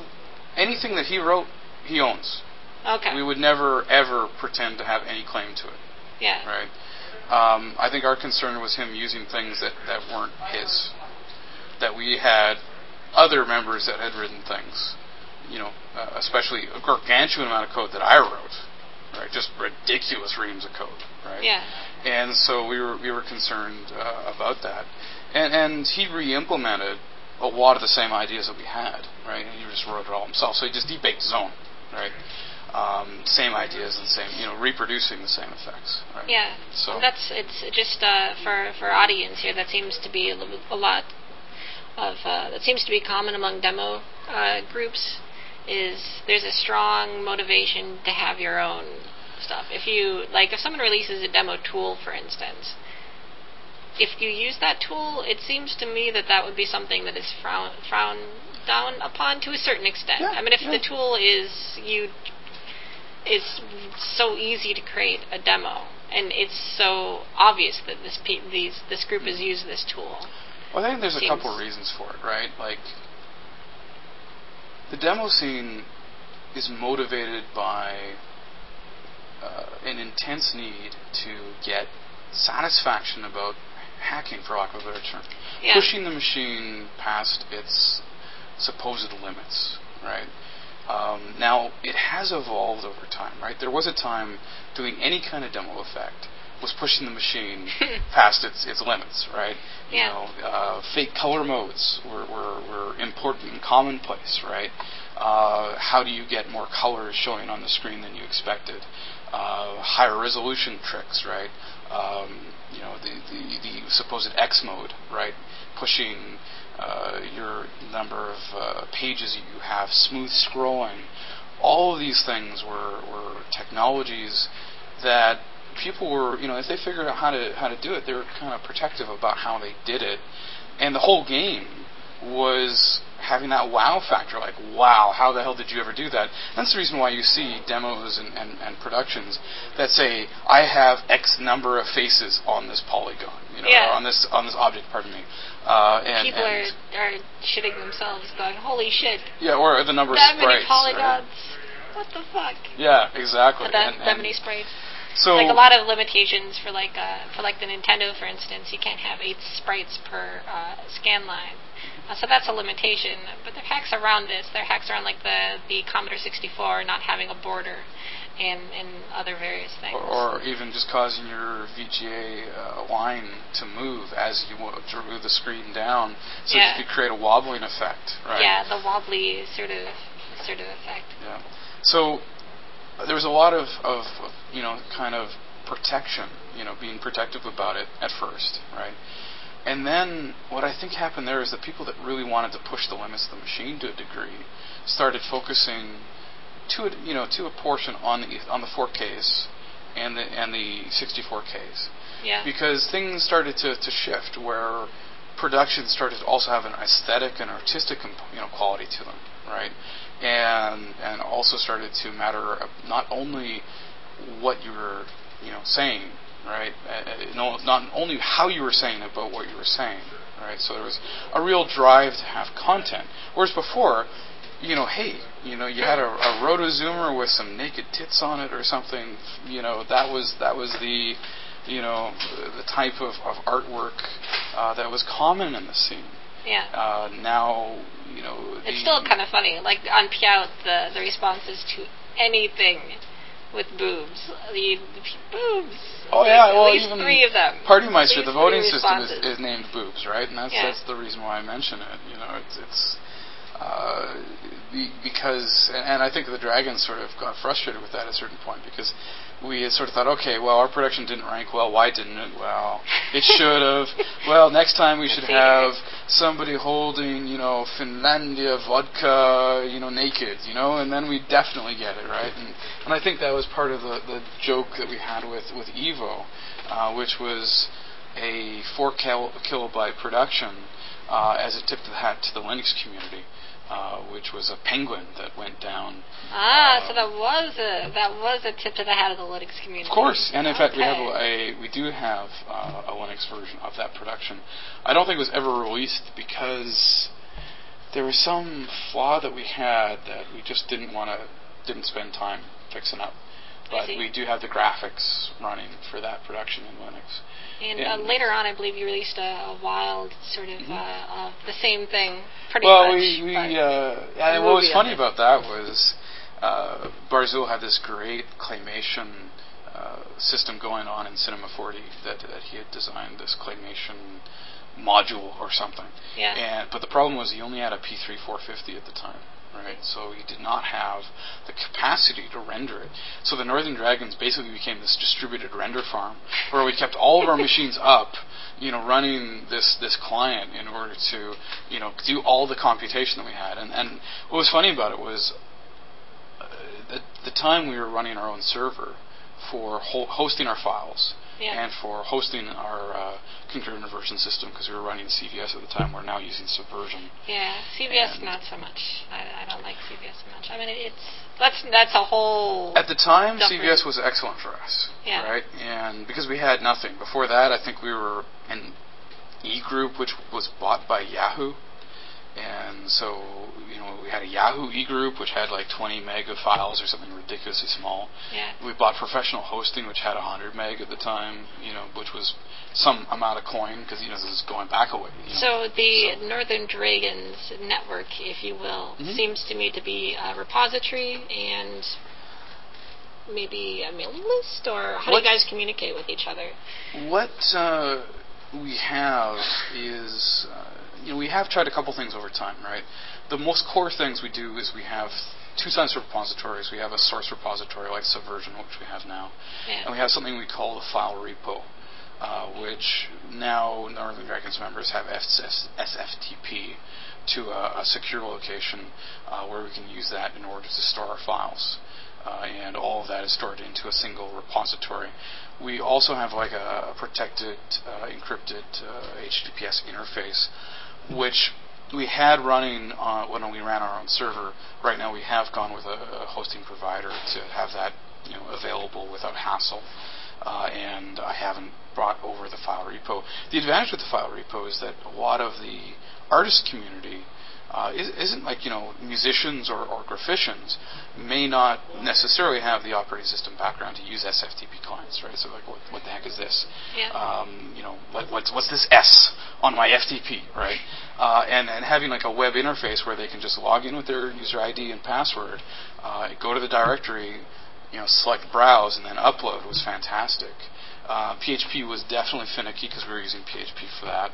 anything that he wrote, he owns. Okay. We would never ever pretend to have any claim to it, yeah. right? Um, I think our concern was him using things that, that weren't his. That we had other members that had written things, you know, uh, especially a gargantuan amount of code that I wrote, right? Just ridiculous reams of code, right? Yeah. And so we were we were concerned uh, about that, and and he re-implemented a lot of the same ideas that we had, right? And he just wrote it all himself. So he just debaked his own, right? Um, same ideas and same, you know, reproducing the same effects, right? Yeah. So That's it's just uh, for for audience here. That seems to be a, little, a lot of uh, that seems to be common among demo uh, groups. Is there's a strong motivation to have your own stuff. If you like, if someone releases a demo tool, for instance, if you use that tool, it seems to me that that would be something that is frown frowned down upon to a certain extent. Yeah, I mean, if yeah. the tool is you it's so easy to create a demo, and it's so obvious that this pe- these this group has used this tool. Well, I think there's a couple of reasons for it, right? Like, the demo scene is motivated by uh, an intense need to get satisfaction about hacking, for lack of a better term. Yeah. Pushing the machine past its supposed limits, right? Um, now, it has evolved over time, right? There was a time doing any kind of demo effect was pushing the machine <laughs> past its, its limits, right? You Yeah. know, uh, fake color modes were, were, were important and commonplace, right? Uh, how do you get more colors showing on the screen than you expected? Uh, higher resolution tricks, right? Um, you know, the, the, the supposed X mode, right? Pushing uh, your number of uh, pages you have, smooth scrolling. All of these things were, were technologies that people were, you know, if they figured out how to how to do it, they were kind of protective about how they did it, and the whole game was having that wow factor, like wow, how the hell did you ever do that? That's the reason why you see demos and, and, and productions that say I have X number of faces on this polygon, you know, Yeah. or on this on this object, pardon me, uh, and, People and are are shitting themselves, going, "Holy shit, yeah, or the number that of many polygons! right? What the fuck?" Yeah, exactly. That, and, that and many sprites. So like a lot of limitations for like uh, for like the Nintendo, for instance, you can't have eight sprites per uh, scan line. Uh, so that's a limitation. But there are hacks around this. There are hacks around like the the Commodore 64 not having a border, and and other various things. or, or even just causing your VGA uh, line to move as you drew the screen down, so Yeah. you could create a wobbling effect, right? Yeah, the wobbly sort of sort of effect. Yeah. So there was a lot of, of, of, you know, kind of protection, you know, being protective about it at first, right? And then what I think happened there is the people that really wanted to push the limits of the machine to a degree started focusing to a, you know to a portion on the on the 4Ks and the and the 64Ks Yeah. because things started to, to shift where production started to also have an aesthetic and artistic comp- you know quality to them, right? And and also started to matter not only what you were you know saying, right? Uh, no, not only how you were saying it, but what you were saying, right? So there was a real drive to have content, whereas before. You know, hey, you know, you had a, a roto zoomer with some naked tits on it or something. You know, that was that was the you know, the type of, of artwork uh, that was common in the scene. Yeah. Uh, now, you know, It's still kind of funny. Like on Pouet, the the responses to anything with boobs, the, the boobs. Oh yeah, well even three of them. Party Meister, the voting system is, is named boobs, right? And that's Yeah. that's the reason why I mention it. You know, it's it's Uh, because, and I think the Dragons sort of got frustrated with that at a certain point because we had sort of thought, okay, well, our production didn't rank well. Why didn't it? Well, it <laughs> should have. well, next time we should have somebody holding, you know, Finlandia vodka, you know, naked, you know, and then we definitely get it, right? And, and I think that was part of the, the joke that we had with, with Evo, uh, which was a 4 kil- kilobyte production uh, as a tip of the hat to the Linux community uh, which was a penguin that went down. Ah, uh, so that was a that was a tip to the hat of the Linux community. Of course, and in okay. fact, we have a, we do have uh, a Linux version of that production. I don't think it was ever released because there was some flaw that we had that we just didn't want to didn't spend time fixing up. But we do have the graphics running for that production in Linux. And uh, later on, I believe you released a, a wild sort of mm-hmm. uh, the same thing, pretty well, much. we, we uh, yeah, what was funny about that was uh, Barzul had this great claymation uh, system going on in Cinema 4D that that he had designed this claymation module or something. Yeah. And but the problem was he only had a P3 450 at the time right? So he did not have the capacity to render it. So the Northern Dragons basically became this distributed render farm where we kept all of our <laughs> machines up, you know, running this this client in order to, you know, do all the computation that we had. And and what was funny about it was uh, at the time we were running our own server for ho- hosting our files yeah. and for hosting our uh, concurrent version system because we were running CVS at the time. We're now using Subversion. Yeah, CVS not so much. I, I don't like CVS so much. I mean, it's that's that's a whole. At the time, CVS was excellent for us. Yeah. Right, and because we had nothing before that, I think we were in E Group, which was bought by Yahoo. And so, you know, we had a Yahoo e group which had like 20 meg of files or something ridiculously small. Yeah. We bought professional hosting, which had 100 meg at the time, you know, which was some amount of coin because you know this is going back a way. You know. So the so. Northern Dragons network, if you will, mm-hmm. seems to me to be a repository and maybe a mailing list, or how what, do you guys communicate with each other? What uh, we have is. Uh, you know, we have tried a couple things over time, right? The most core things we do is we have two kinds of repositories. We have a source repository like Subversion, which we have now, yeah. and we have something we call the file repo, uh, which now Northern Dragons members have SFTP to a, a secure location uh, where we can use that in order to store our files. Uh, and all of that is stored into a single repository. We also have like a protected, uh, encrypted HTTPS uh, interface which we had running uh, when we ran our own server. Right now, we have gone with a, a hosting provider to have that you know, available without hassle. Uh, and I haven't brought over the file repo. The advantage with the file repo is that a lot of the artist community uh, isn't like you know musicians or, or graphicians may not necessarily have the operating system background to use SFTP clients, right? So like, what, what the heck is this? Yeah. Um, you know, what, what's what's this S on my FTP, right? Uh, and and having like a web interface where they can just log in with their user ID and password, uh, go to the directory, you know, select browse and then upload was fantastic. Uh, PHP was definitely finicky because we were using PHP for that.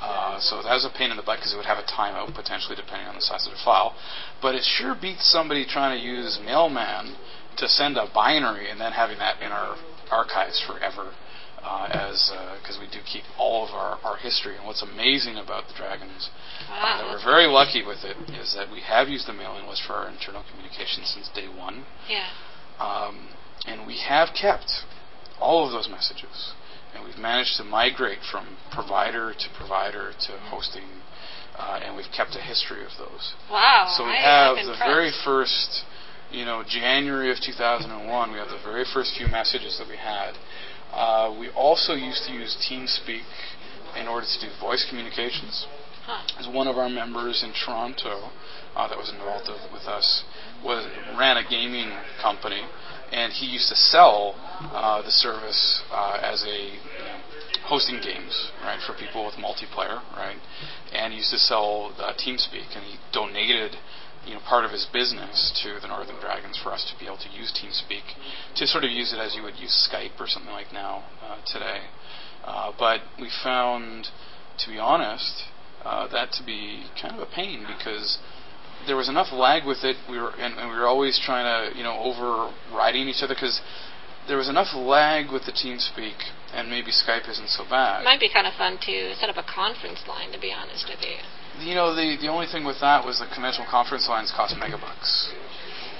Uh, so that was a pain in the butt because it would have a timeout potentially depending on the size of the file. But it sure beats somebody trying to use Mailman to send a binary and then having that in our archives forever. Uh, as because uh, we do keep all of our, our history and what's amazing about the dragons wow. uh, that we're very lucky with it is that we have used the mailing list for our internal communication since day one yeah um, and we have kept all of those messages. And we've managed to migrate from provider to provider to hosting, uh, and we've kept a history of those. Wow! So we I have the very first, you know, January of 2001. We have the very first few messages that we had. Uh, we also used to use TeamSpeak in order to do voice communications. Huh. As one of our members in Toronto uh, that was involved with us was ran a gaming company and he used to sell uh, the service uh, as a hosting games, right, for people with multiplayer, right, and he used to sell uh, TeamSpeak, and he donated you know part of his business to the Northern Dragons for us to be able to use TeamSpeak to sort of use it as you would use Skype or something like now uh, today. Uh, but we found, to be honest, uh, that to be kind of a pain because there was enough lag with it. We were and, and we were always trying to you know overriding each other because there was enough lag with the TeamSpeak, and maybe Skype isn't so bad. It might be kind of fun to set up a conference line. To be honest with you. You know, the the only thing with that was the conventional conference lines cost megabucks.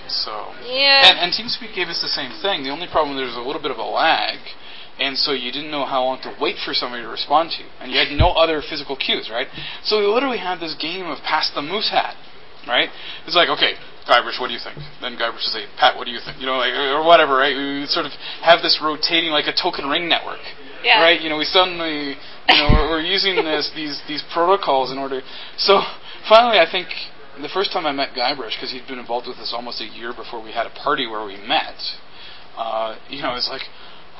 So yeah, and, and TeamSpeak gave us the same thing. The only problem there was a little bit of a lag, and so you didn't know how long to wait for somebody to respond to you, and you had no other physical cues, right? So we literally had this game of pass the moose hat, right? It's like, okay, Guybrush, what do you think? Then Guybrush would say, Pat, what do you think? You know, like, or whatever, right? We sort of have this rotating like a token ring network, yeah. right? You know, we suddenly, you know, we're, we're using this these these protocols in order. So finally, I think the first time I met Guybrush, because he'd been involved with us almost a year before we had a party where we met, uh, you know, it's like,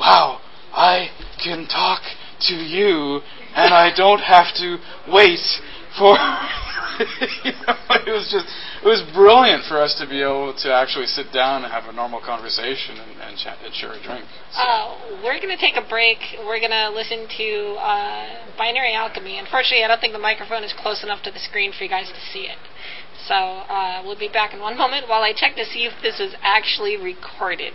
wow, I can talk to you, and I don't have to wait for. you <laughs> know, it was just, it was brilliant for us to be able to actually sit down and have a normal conversation and, and chat and share a drink. So. Uh, we're going to take a break. We're going to listen to uh, Binary Alchemy. Unfortunately, I don't think the microphone is close enough to the screen for you guys to see it. So uh, we'll be back in one moment while I check to see if this is actually recorded.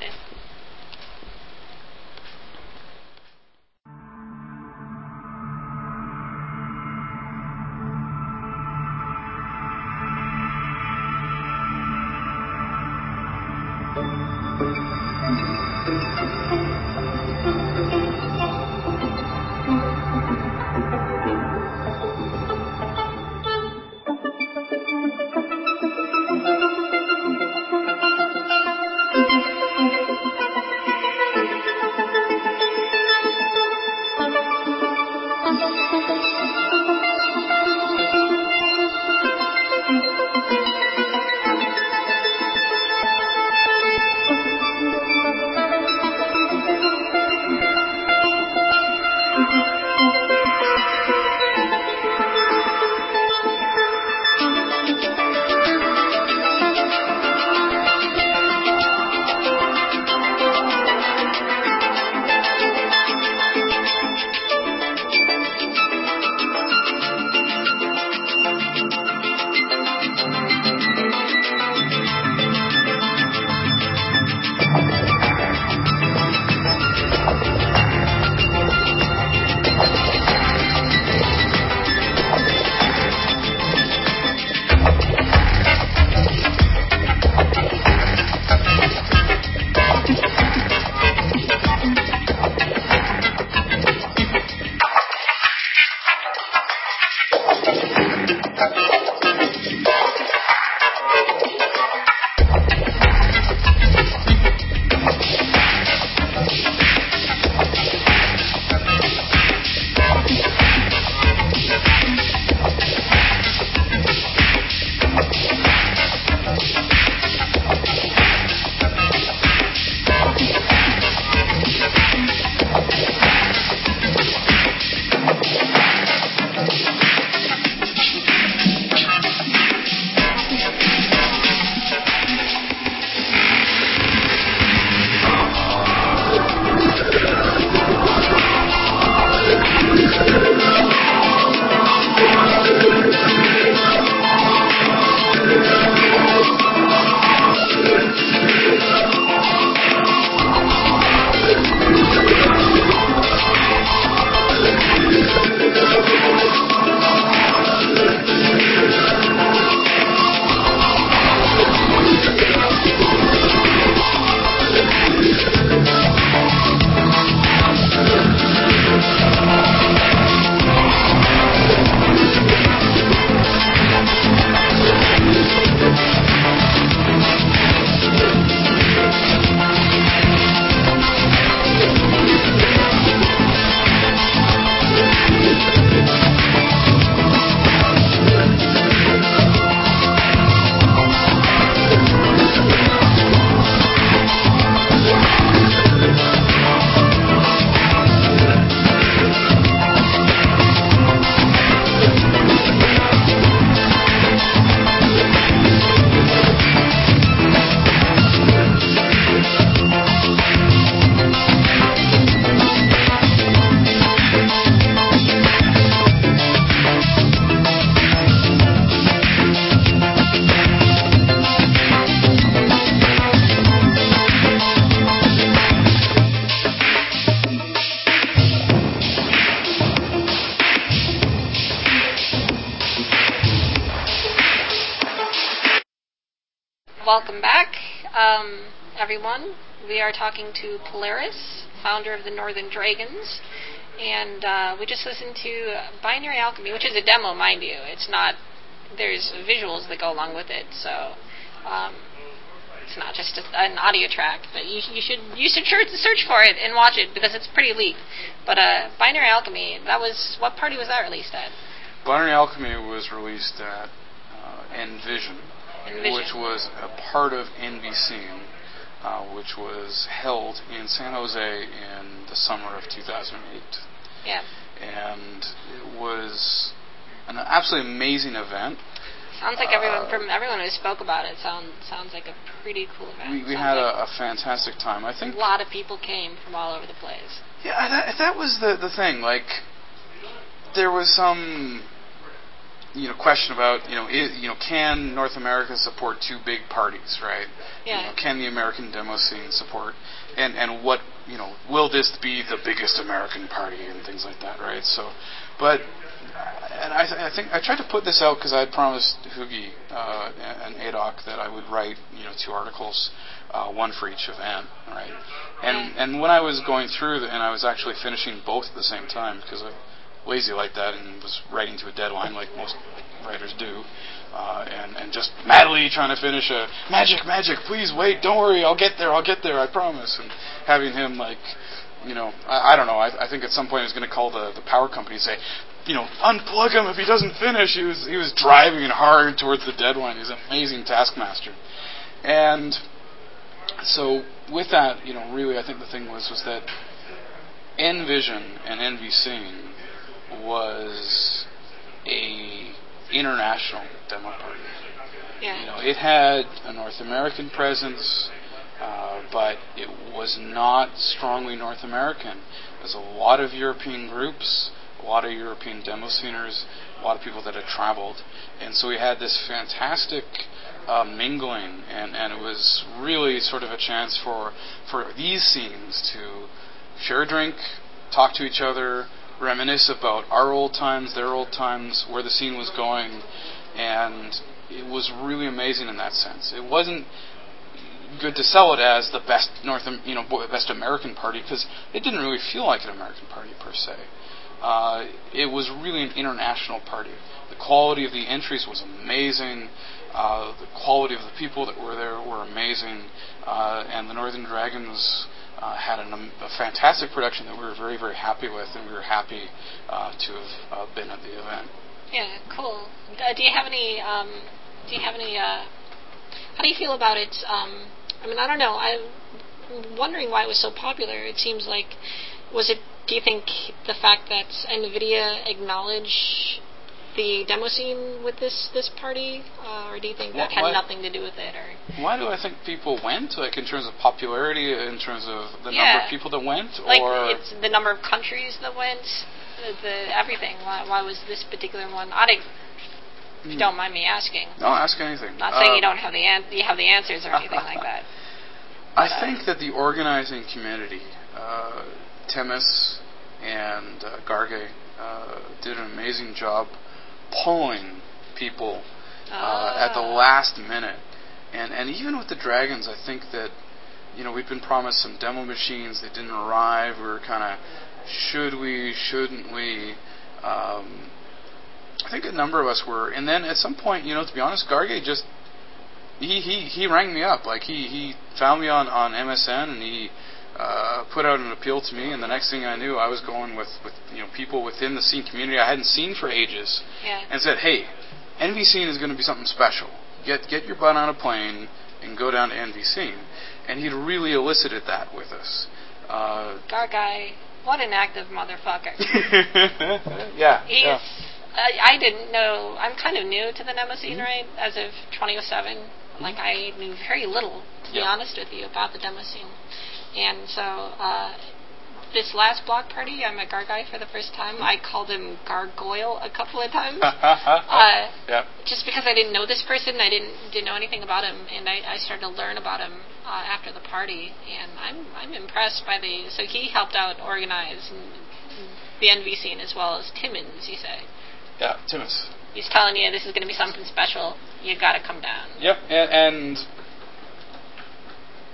Polaris, founder of the Northern Dragons, and uh, we just listened to Binary Alchemy, which is a demo, mind you. It's not. There's visuals that go along with it, so um, it's not just a, an audio track. But you, you should you should search for it and watch it because it's pretty leaked. But uh, Binary Alchemy, that was what party was that released at? Binary Alchemy was released at uh, Envision, Envision. which was a part of NVC, uh, which was held in San Jose in the summer of 2008. Yeah. And it was an absolutely amazing event. Sounds like everyone Uh, from everyone who spoke about it sounds sounds like a pretty cool event. We, we had like a, a fantastic time. I think a lot of people came from all over the place. Yeah, that, that was the the thing. Like, there was some, you know, question about you know, i you know, can North America support two big parties, right? Yeah. You know, can the American demo scene support, and and what you know, will this be the biggest American party and things like that, right? So, but. And I, th- I think I tried to put this out because I had promised Hugi uh, and Adok that I would write, you know, two articles, uh, one for each event, right? And and when I was going through, the, and I was actually finishing both at the same time because I'm lazy like that and was writing to a deadline like most writers do, uh, and and just madly trying to finish a magic, magic, please wait, don't worry, I'll get there, I'll get there, I promise, and having him like. You know, I, I don't know. I, I think at some point he was going to call the, the power company and say, you know, unplug him if he doesn't finish. He was he was driving hard towards the deadline. He's an amazing taskmaster, and so with that, you know, really, I think the thing was was that Envision and NVC was a international demo party. Yeah. You know, it had a North American presence, uh, but it was not strongly North American. There's a lot of European groups, a lot of European demo sceners, a lot of people that had traveled, and so we had this fantastic uh, mingling, and, and it was really sort of a chance for for these scenes to share a drink, talk to each other, reminisce about our old times, their old times, where the scene was going, and it was really amazing in that sense. It wasn't good to sell it as the best North, you know, best American party because it didn't really feel like an American party per se. Uh, it was really an international party. The quality of the entries was amazing. Uh, the quality of the people that were there were amazing, uh, and the Northern Dragons had an, um, a fantastic production that we were very, very happy with, and we were happy uh, to have uh, been at the event. Yeah, cool. Uh, do you have any? Um, do you have any? Uh, how do you feel about it? Um, I mean, I don't know. I'm wondering why it was so popular. It seems like was it? Do you think the fact that Nvidia acknowledged the demo scene with this this party, uh, or do you think that What- had nothing to do with it? Or Why do I think people went? Like in terms of popularity, in terms of the number of people that went, like or it's the number of countries that went, the, the everything. Why, why was this particular one? I don't, if you don't mind me asking. no, ask anything. Not saying Uh, you don't have the an- you have the answers or anything like that. <laughs> I think that the organizing community, uh, Temis and uh, Gargaj, uh, did an amazing job pulling people uh, at the Ah. last minute. And and even with the dragons, I think that you know we've been promised some demo machines that didn't arrive. We were kind of should we, shouldn't we? Um, I think a number of us were, and then at some point, you know, to be honest, Gargaj just he he he rang me up like he he found me on on MSN and he uh, put out an appeal to me and the next thing I knew I was going with with you know people within the scene community I hadn't seen for ages Yeah. and said hey NV Scene is going to be something special get get your butt on a plane and go down to NV Scene and he'd really elicited that with us uh, what an active motherfucker. <laughs> yeah He's. yeah I, I didn't know. I'm kind of new to the demo scene, Mhm. right? As of 2007, like I knew very little, to be honest with you, about the demo scene. And so, uh, this last block party, I met Gargaj for the first time. I called him Gargoyle a couple of times. <laughs> uh, yeah just because I didn't know this person, I didn't didn't know anything about him, and I, I started to learn about him uh, after the party, and I'm I'm impressed by the. So he helped out organize the NV scene as well as Timmons. You say yeah Timus he's telling you this is going to be something special. You got to come down. Yep, and, and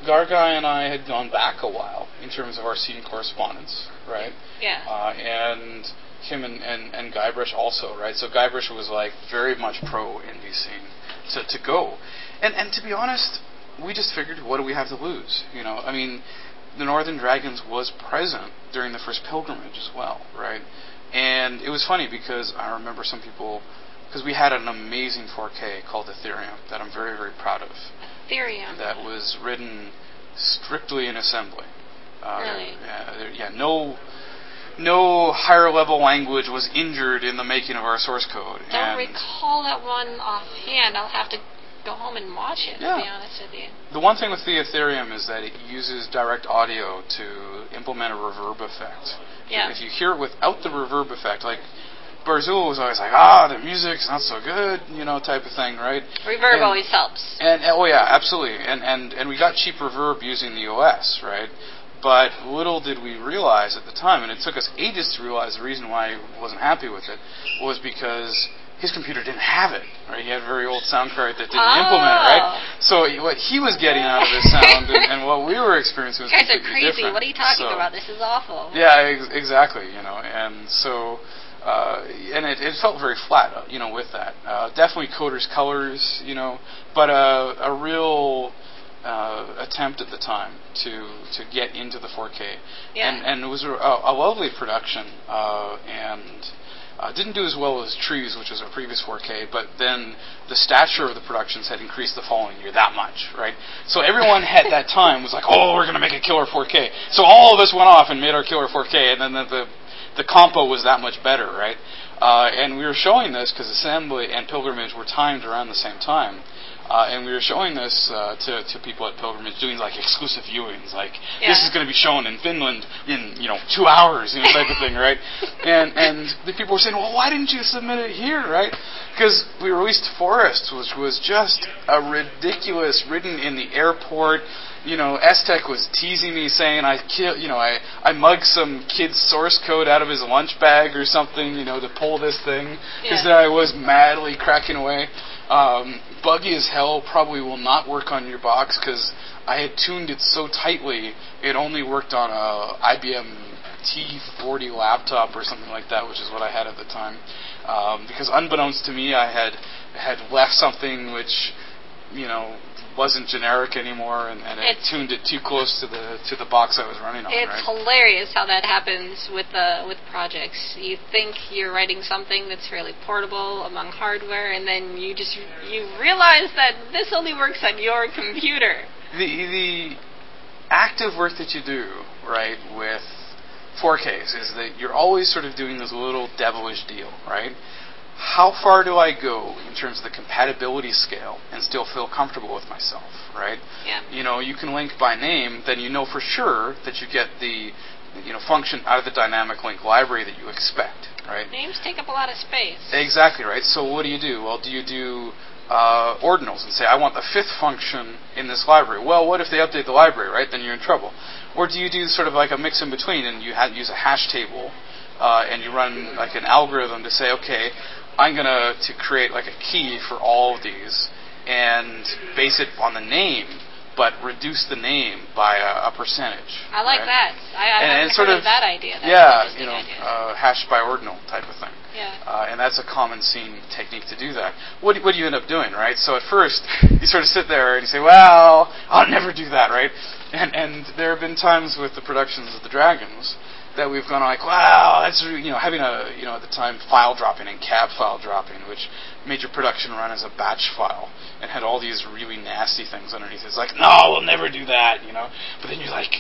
Gargaj and I had gone back a while in terms of our scene correspondence, right? Yeah. Uh, and him and, and, and Guybrush also, right? So Guybrush was like very much pro NV Scene to, to go. And and to be honest, we just figured what do we have to lose? You know, I mean, the Northern Dragons was present during the first pilgrimage as well, right? And it was funny because I remember some people because we had an amazing 4K called Ethereum that I'm very very proud of. Ethereum. That was written strictly in assembly. Uh, Really? Yeah, no no higher level language was injured in the making of our source code. Don't and recall that one offhand. I'll have to go home and watch it. Yeah. To be honest with you. The one thing with the Ethereum is that it uses direct audio to implement a reverb effect. Yeah. If you hear it without the reverb effect, like Barzul was always like, ah, the music's not so good, you know, type of thing, right? Reverb And- always helps. And oh yeah, absolutely. And and and we got cheap reverb using the OS, right? But little did we realize at the time, and it took us ages to realize the reason why he wasn't happy with it was because his computer didn't have it. Right? He had a very old sound card that didn't implement it. Right? Oh. So what he was getting out of his <laughs> sound and, and what we were experiencing was You guys are crazy. different. What are you talking So- about? This is awful. yeah, ex- exactly. You know, and so, uh, and it, it felt very flat, uh, you know, with that. Uh, definitely Coder's colors, you know, but a, a real uh, attempt at the time to to get into the 4K, Yeah. and and it was a, a lovely production, uh, and. Uh, didn't do as well as Trees, which was our previous 4K, but then the stature of the productions had increased the following year that much, right? So everyone <laughs> at that time was like, "Oh, we're going to make a killer 4K." So all of us went off and made our killer 4K, and then the the, the compo was that much better, right? Uh, and we were showing this because Assembly and Pilgrimage were timed around the same time. Uh, and we were showing this uh, to, to people at Pilgrimage, doing like exclusive viewings, like this is going to be shown in Finland in you know two hours, you know type of thing, right? <laughs> And and the people were saying, well, why didn't you submit it here, right? Because we released Forest, which was just a ridiculous, written in the airport. You know, Estec was teasing me, saying I kill, you know, I I mugged some kid's source code out of his lunch bag or something, you know, to pull this thing, because Yeah. there I was madly cracking away. Um, buggy as hell probably will not work on your box because I had tuned it so tightly it only worked on a IBM T40 laptop or something like that, which is what I had at the time. Um, because unbeknownst to me, I had had left something which you know wasn't generic anymore, and, and it tuned it too close to the to the box I was running on. It's right? hilarious how that happens with uh, with projects. You think you're writing something that's fairly portable among hardware, and then you just you realize that this only works on your computer. the the active work that you do right with 4Ks is that you're always sort of doing this little devilish deal, right? How far do I go in terms of the compatibility scale and still feel comfortable with myself, right? Yeah. You know, you can link by name, then you know for sure that you get the you know function out of the dynamic link library that you expect, right? Names take up a lot of space. Exactly right. So what do you do? Well, do you do uh, ordinals and say I want the fifth function in this library? Well, what if they update the library, right? Then you're in trouble. Or do you do sort of like a mix in between and you ha- use a hash table uh, and you run like an algorithm to say, okay, I'm gonna to create like a key for all of these and base it on the name, but reduce the name by a, a percentage. I like right? that. I, I And it's sort of- of that idea. That's yeah, you know, uh, hash by ordinal type of thing. yeah. Uh, and that's a common scene technique to do that. What, do- what do you end up doing, right? So at first, <laughs> you sort of sit there and you say, well, I'll never do that, right? And, and there have been times with the productions of the Dragons that we've gone like, wow, that's, you know, having a, you know, at the time, file dropping and cab file dropping, which made your production run as a batch file and had all these really nasty things underneath. It's like, no, we'll never do that, you know? But then you're like,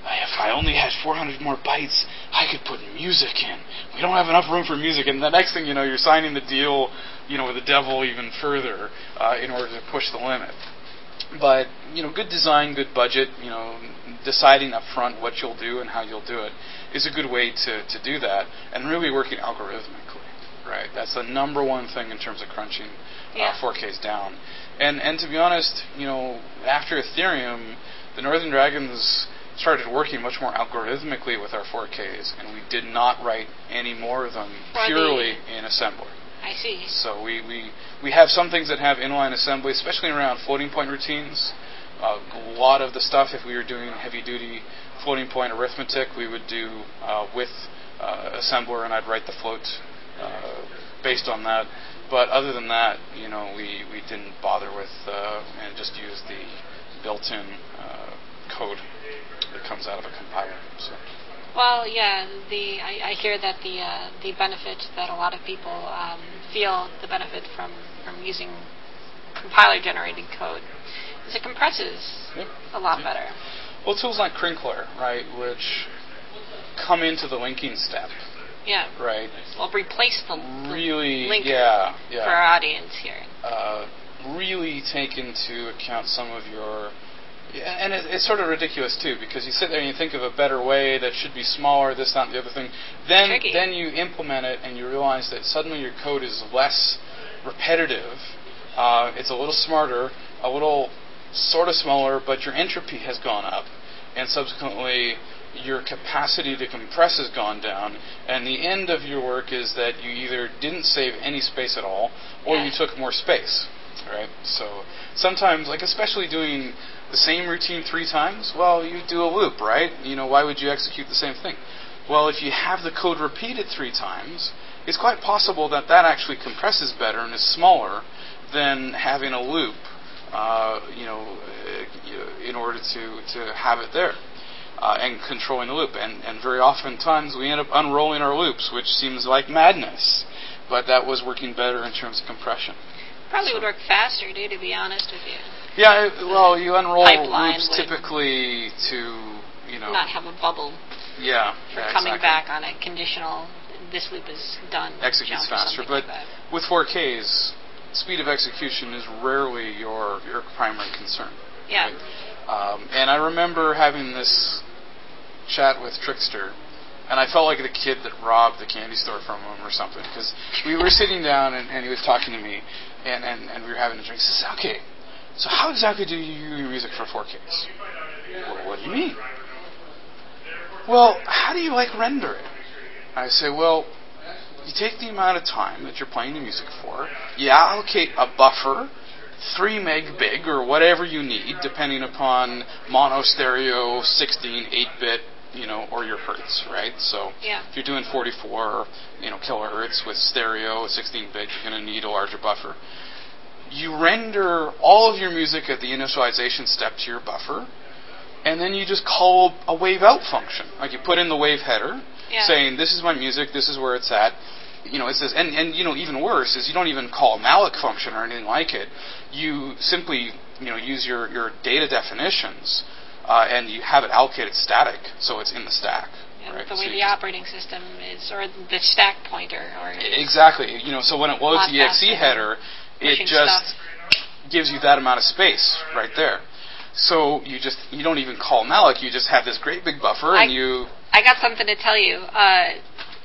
if I only had 400 more bytes, I could put music in. We don't have enough room for music, and the next thing you know, you're signing the deal, you know, with the devil even further uh, in order to push the limit. But you know, good design, good budget, you know, deciding up front what you'll do and how you'll do it is a good way to, to do that, and really working algorithmically. Right, that's the number one thing in terms of crunching Yeah. uh, 4Ks down. And and to be honest, you know, after Ethereum, the Northern Dragons started working much more algorithmically with our 4Ks, and we did not write any more of them purely in assembly. I see. So we, we, we have some things that have inline assembly, especially around floating point routines. a lot of the stuff, if we were doing heavy duty floating point arithmetic, we would do uh, with uh, assembler, and I'd write the float uh, based on that. But other than that, you know, we, we didn't bother with uh, and just use the built-in uh, code that comes out of a compiler. So. Well, yeah, the I, I hear that the uh, the benefit that a lot of people um, feel the benefit from from using compiler generated code is it compresses Yep. a lot Yep. better. Well, tools like Crinkler, right, which come into the linking step, Yeah. right, Well, replace the, really, linker yeah, for our audience here. uh, really take into account some of your, yeah, and it, it's sort of ridiculous too because you sit there and you think of a better way that should be smaller, this, that, and the other thing. Then, Tricky. then you implement it and you realize that suddenly your code is less repetitive. Uh, it's a little smarter, a little sort of smaller, but your entropy has gone up, and subsequently your capacity to compress has gone down, and the end of your work is that you either didn't save any space at all, or Yeah. you took more space, right? So sometimes, like especially doing the same routine three times, well, you do a loop, right? You know, why would you execute the same thing? Well, if you have the code repeated three times, it's quite possible that that actually compresses better and is smaller than having a loop, uh, you know, uh, in order to, to have it there. Uh, and controlling the loop. And, and very oftentimes we end up unrolling our loops, which seems like madness. But that was working better in terms of compression. Probably So- would work faster, too, to be honest with you. Yeah, it, well, you unroll loops typically to, you know, Not have a bubble yeah, for yeah, coming exactly. back on a conditional. This loop is done. executes faster. But like with 4Ks, speed of execution is rarely your your primary concern. Yeah. Um, and I remember having this chat with Trixter, and I felt like the kid that robbed the candy store from him or something, because we were sitting down and, and he was talking to me, and, and, and we were having a drink. He says, "Okay, so how exactly do you do music for 4Ks?" Well, what do you mean? Well, how do you like render it? I say, well, you take the amount of time that you're playing the music for, you allocate a buffer, 3 meg big, or whatever you need, depending upon mono, stereo, 16, 8 bit, you know, or your hertz, right? So Yeah. if you're doing 44, you know, kilohertz with stereo, 16 bit, you're going to need a larger buffer. You render all of your music at the initialization step to your buffer, and then you just call a wave out function. Like you put in the wave header, Yeah. saying this is my music, this is where it's at. You know, it says, and, and you know, even worse is you don't even call a malloc function or anything like it. You simply, you know, use your, your data definitions, uh, and you have it allocated static, so it's in the stack. Right? the way you the operating system is, or the stack pointer, or Exactly. You know, so when it loads the exe header, it just stuff. gives you that amount of space right there. So you just you don't even call malloc. You just have this great big buffer, and you I got something to tell you. Uh,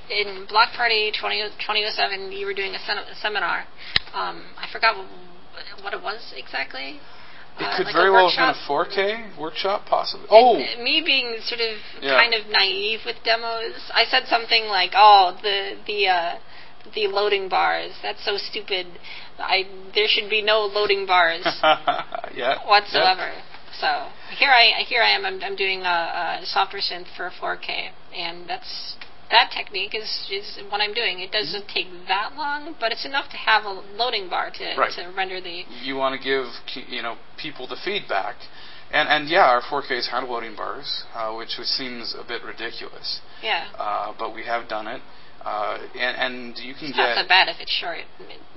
in Block Party 20, 2007, you were doing a, a seminar. Um, I forgot what, what it was exactly. it Uh, could like very well have been a 4K workshop, possibly. Oh, And me being sort of Yeah. kind of naive with demos, I said something like, "Oh, the the uh, the loading bars. That's so stupid. I there should be no loading bars <laughs> yeah, whatsoever." So here I here I am. I'm, I'm doing a, a software synth for 4K, and that's that technique is is what I'm doing. It doesn't take that long, but it's enough to have a loading bar to Right. to render the You want to give you know people the feedback, and and yeah, our 4Ks have loading bars, uh, which seems a bit ridiculous, yeah. uh, but we have done it, uh, and and you can It's get not so bad if it's short.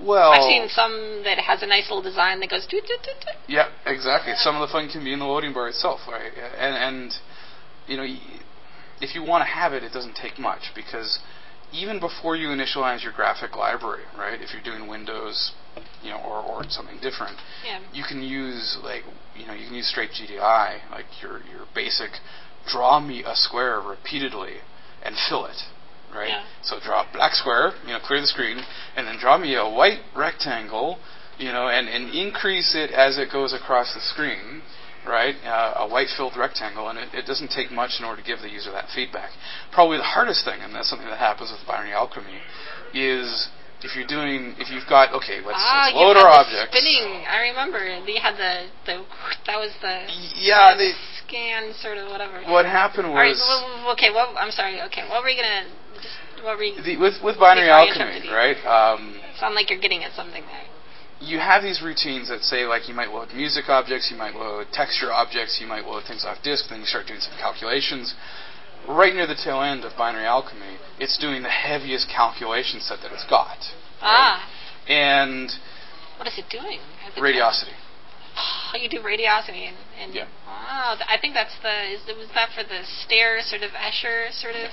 well. I've seen some that has a nice little design that goes toot toot. Yeah, exactly. Some of the fun can be in the loading bar itself, right? And and you know, if you want to have it, it doesn't take much because even before you initialize your graphic library, right? If you're doing Windows, you know, or or something different, Yeah. you can use like you know you can use straight GDI, like your your basic draw me a square repeatedly and fill it, right? Yeah. So draw a black square, you know, clear the screen, and then draw me a white rectangle, you know, and, and increase it as it goes across the screen, right? Uh, a white filled rectangle, and it, it doesn't take much in order to give the user that feedback. Probably the hardest thing, and that's something that happens with binary alchemy, is if you're doing, if you've got, okay, let's, ah, let's load our objects. Spinning. I remember. You had the the that was the Yeah, the they, scan sort of whatever. what happened was Well, well, okay. Well, I'm sorry. Okay. What were you gonna? What the, with with binary alchemy, right? Um, sound like you're getting at something there. you have these routines that say like you might load music objects, you might load texture objects, you might load things off disk, then you start doing some calculations. Right near the tail end of binary alchemy, it's doing the heaviest calculation set that it's got. Ah. And What is it doing? radiosity. Oh, <sighs> you do radiosity and, and Yeah. wow. th- I think that's the is was that for the stair sort of Escher sort of.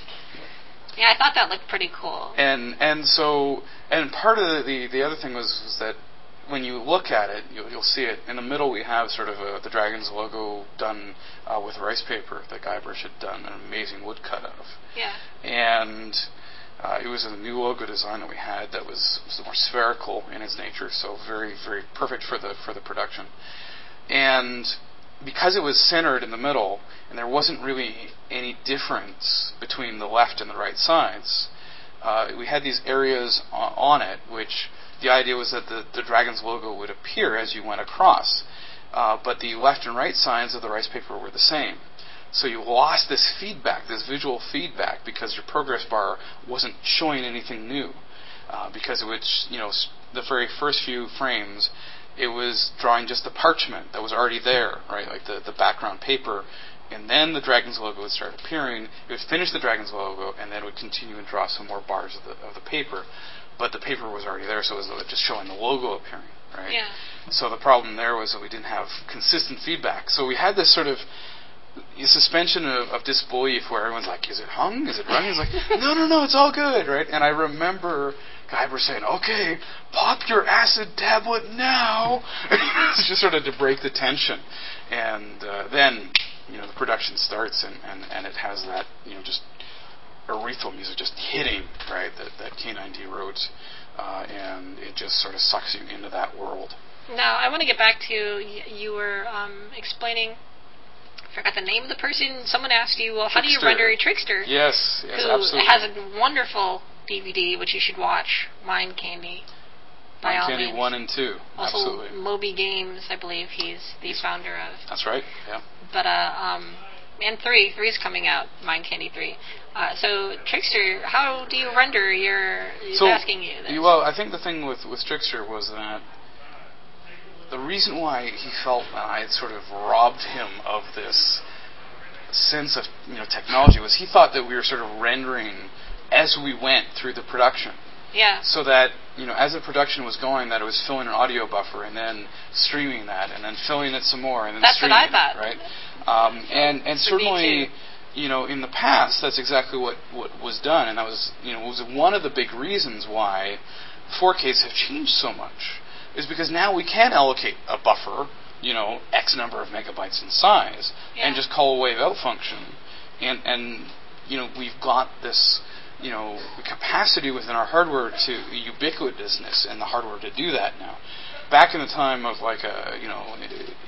Yeah, I thought that looked pretty cool. And and so and part of the the, the other thing was, was that when you look at it, you'll, you'll see it in the middle. We have sort of a, the dragon's logo done uh, with rice paper that Guybrush had done an amazing woodcut of. Yeah. and uh, it was a new logo design that we had that was, was more spherical in its nature, so very very perfect for the for the production. And because it was centered in the middle, and there wasn't really any difference between the left and the right sides, uh, we had these areas on, it, which the idea was that the, the dragon's logo would appear as you went across, uh, but the left and right sides of the rice paper were the same. So you lost this feedback, this visual feedback, because your progress bar wasn't showing anything new. Uh, because it sh- you know, the very first few frames, it was drawing just the parchment that was already there, right, like the, the background paper, and then the dragon's logo would start appearing. It would finish the dragon's logo, and then it would continue and draw some more bars of the of the paper. But the paper was already there, so it was just showing the logo appearing, right? Yeah. So the problem there was that we didn't have consistent feedback. So we had this sort of a suspension of, of disbelief where everyone's like, "Is it hung? Is it running?" It's like, "No, no, no, it's all good, right?" And I remember Guybrush saying, "Okay, pop your acid tablet now," <laughs> it's just sort of to break the tension. And uh, then, you know, the production starts, and, and, and it has that, you know, just urethral music just hitting, right? That that K9D wrote, uh, and it just sort of sucks you into that world. Now I want to get back to you were um, explaining. Forgot the name of the person. Someone asked you, well, how do you render a Trixter? Yes, yes, who absolutely. has a wonderful DVD which you should watch, Mind Candy. By Mind Candy means. one and two, Also, absolutely. Moby Games, I believe he's the founder of. That's right. Yeah. But uh, um, and three, three is coming out. Mind Candy three. Uh, so Trixter, how do you render your? He's So, asking you this. Well, I think the thing with with Trixter was that the reason why he felt that I had sort of robbed him of this sense of you know technology was he thought that we were sort of rendering as we went through the production. yeah. so that you know as the production was going that it was filling an audio buffer and then streaming that and then filling it some more and then That's what streaming I it, right? Um, and and certainly you know in the past that's exactly what what was done. And that was you know was one of the big reasons why 4Ks have changed so much is because now we can allocate a buffer you know x number of megabytes in size Yeah. and just call a wave out function and and you know we've got this you know capacity within our hardware to ubiquitousness in the hardware to do that now. Back in the time of like a you know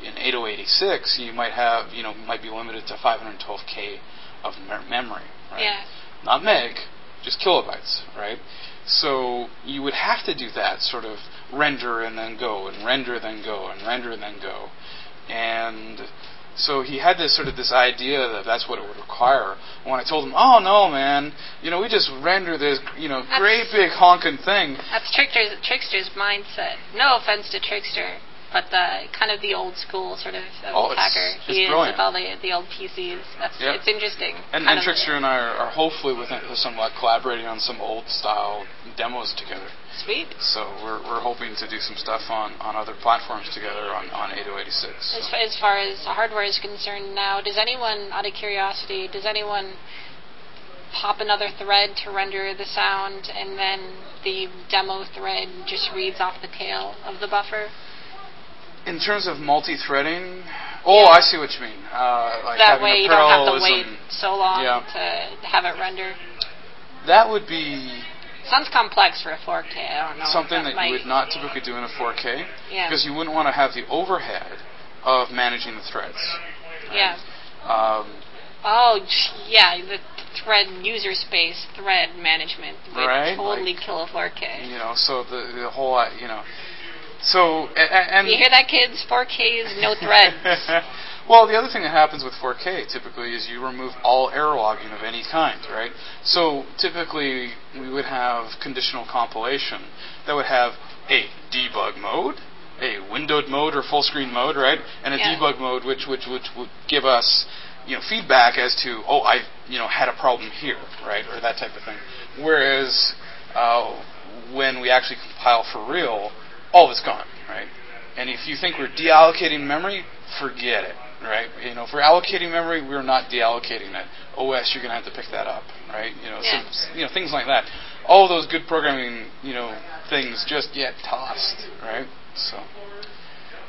in 8086, you might have you know might be limited to 512k of me- memory, right? Yeah. Not meg, just kilobytes, right? So you would have to do that sort of render and then go and render then go and render and then go, and so he had this sort of this idea that that's what it would require. When I told him, "Oh no, man, you know we just render this, you know, That's- great big honking thing," That's Trixter's Trixter's mindset. No offense to Trixter, but the kind of the old school sort of, of Oh, hacker. it's he is with all the the old PCs. That's Yeah. it's interesting. and, and Trixter and I are, are hopefully within somewhat collaborating on some old style demos together. Sweet. So we're, we're hoping to do some stuff on, on other platforms together on, on 8086. As, So. fa- as far as hardware is concerned now, does anyone, out of curiosity, does anyone pop another thread to render the sound and then the demo thread just reads off the tail of the buffer? In terms of multi-threading, oh, Yeah. I see what you mean. Uh, like that way you don't have to wait so long Yeah. to have it render. That would be Sounds complex for a 4K. I don't know. something that might, you would not typically do in a 4K Yeah. because you wouldn't want to have the overhead of managing the threads. Yeah. Um, Oh, yeah. The thread user space, thread management would Right, totally like- kill a 4K. You know, so the the whole uh, you know, so a- a- and You hear that, kids? 4K is no threads. <laughs> well, the other thing that happens with 4K typically is you remove all error logging of any kind, right? So typically we would have conditional compilation that would have a debug mode, a windowed mode or full screen mode, right? And a Yeah. debug mode which which which would give us you know feedback as to oh I you know had a problem here, right, or that type of thing. Whereas uh, when we actually compile for real, all of it's gone, right? And if you think we're deallocating memory, forget it, right? You know, if we're allocating memory, we're not deallocating it. OS, you're going to have to pick that up, right? You know, Yeah. so, you know, things like that. All of those good programming, you know, things just get tossed, right? So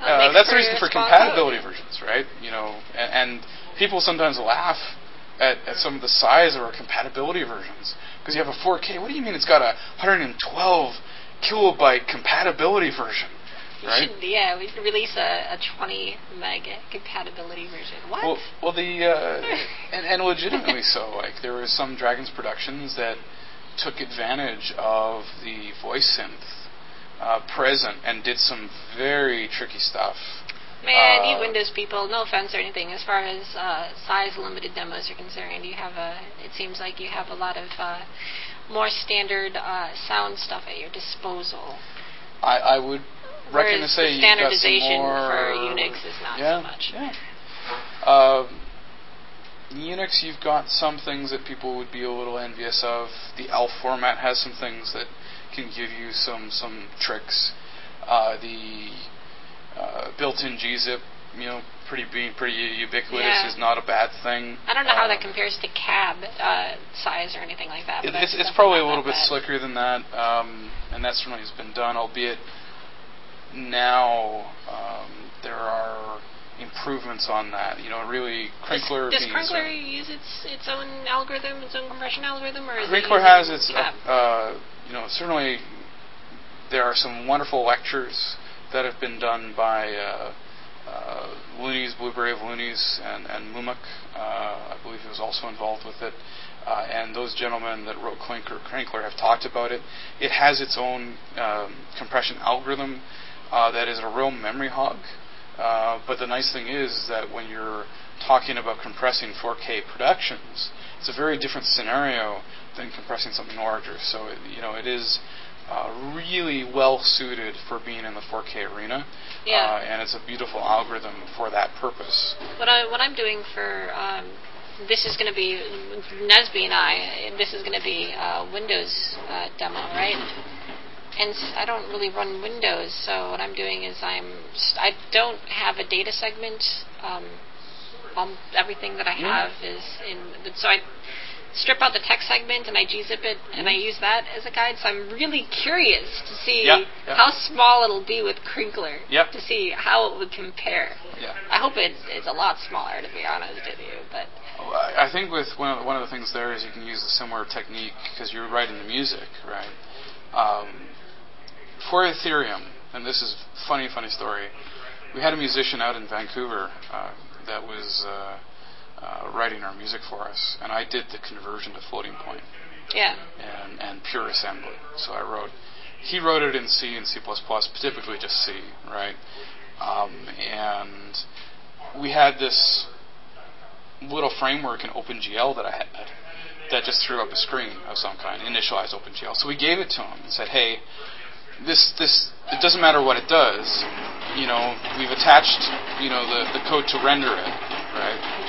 uh, that's the reason for compatibility code. versions, right? You know, and, and people sometimes laugh at, at some of the size of our compatibility versions because you have a 4K. What do you mean it's got a 112 kilobyte compatibility version, We right? should, yeah, we should release a, a 20 meg compatibility version. What? Well, well, the uh, <laughs> and, and legitimately so. Like there were some Dragons productions that took advantage of the voice synth uh, present and did some very tricky stuff. Man, uh, you Windows people, no offense or anything, as far as uh, size limited demos are concerned, you have a. It seems like you have a lot of uh, more standard uh, sound stuff at your disposal. I, I would reckon to Whereas say got some standardization for Unix is not yeah, so much. Yeah. Um, Unix, you've got some things that people would be a little envious of. The ELF format has some things that can give you some some tricks. Uh, the uh, built-in gzip, you know, pretty being pretty ubiquitous Yeah. is not a bad thing. I don't know how that Um, compares to cab uh, size or anything like that. It, it's, it's probably a little bit bad. slicker than that, um, and that certainly has been done, albeit now um, there are improvements on that. You know, really, Crinkler Does, does Crinkler use its its own algorithm, its own compression algorithm, or is Crinkler using has its, uh, uh, you know, certainly there are some wonderful lectures that have been done by uh, uh, Loonies, Blueberry of Loonies, and, and Mumuk. Uh, I believe he was also involved with it. Uh, and those gentlemen that wrote Crinkler, Crinkler have talked about it. It has its own um, compression algorithm uh, that is a real memory hog. Uh, but the nice thing is that when you're talking about compressing 4K productions, it's a very different scenario than compressing something larger. So it, you know it is uh, really well suited for being in the 4K arena, Yeah. uh, and it's a beautiful algorithm for that purpose. What I what I'm doing for um, this is going to be Nesby and I. This is going to be uh, Windows uh, demo, right? And I don't really run Windows, so what I'm doing is I'm st- I don't have a data segment. Um, um, everything that I Yeah. have is in. So I strip out the text segment and I gzip it and I use that as a guide. So I'm really curious to see Yeah, yeah. how small it'll be with Crinkler. Yep. To see how it would compare. Yeah. I hope it is a lot smaller, to be honest with you. But Well, I think with one of, one of the things there is you can use a similar technique because you're writing the music, right? Um, for Ethereum, and this is funny, funny story. We had a musician out in Vancouver uh, that was uh, writing our music for us, and I did the conversion to floating point yeah, and, and pure assembly. So I wrote, he wrote it in C and C++, typically just C, right? Um, and we had this little framework in OpenGL that I had that just threw up a screen of some kind, initialized OpenGL. So we gave it to him and said, hey, this this it doesn't matter what it does. You know, we've attached you know the, the code to render it, right?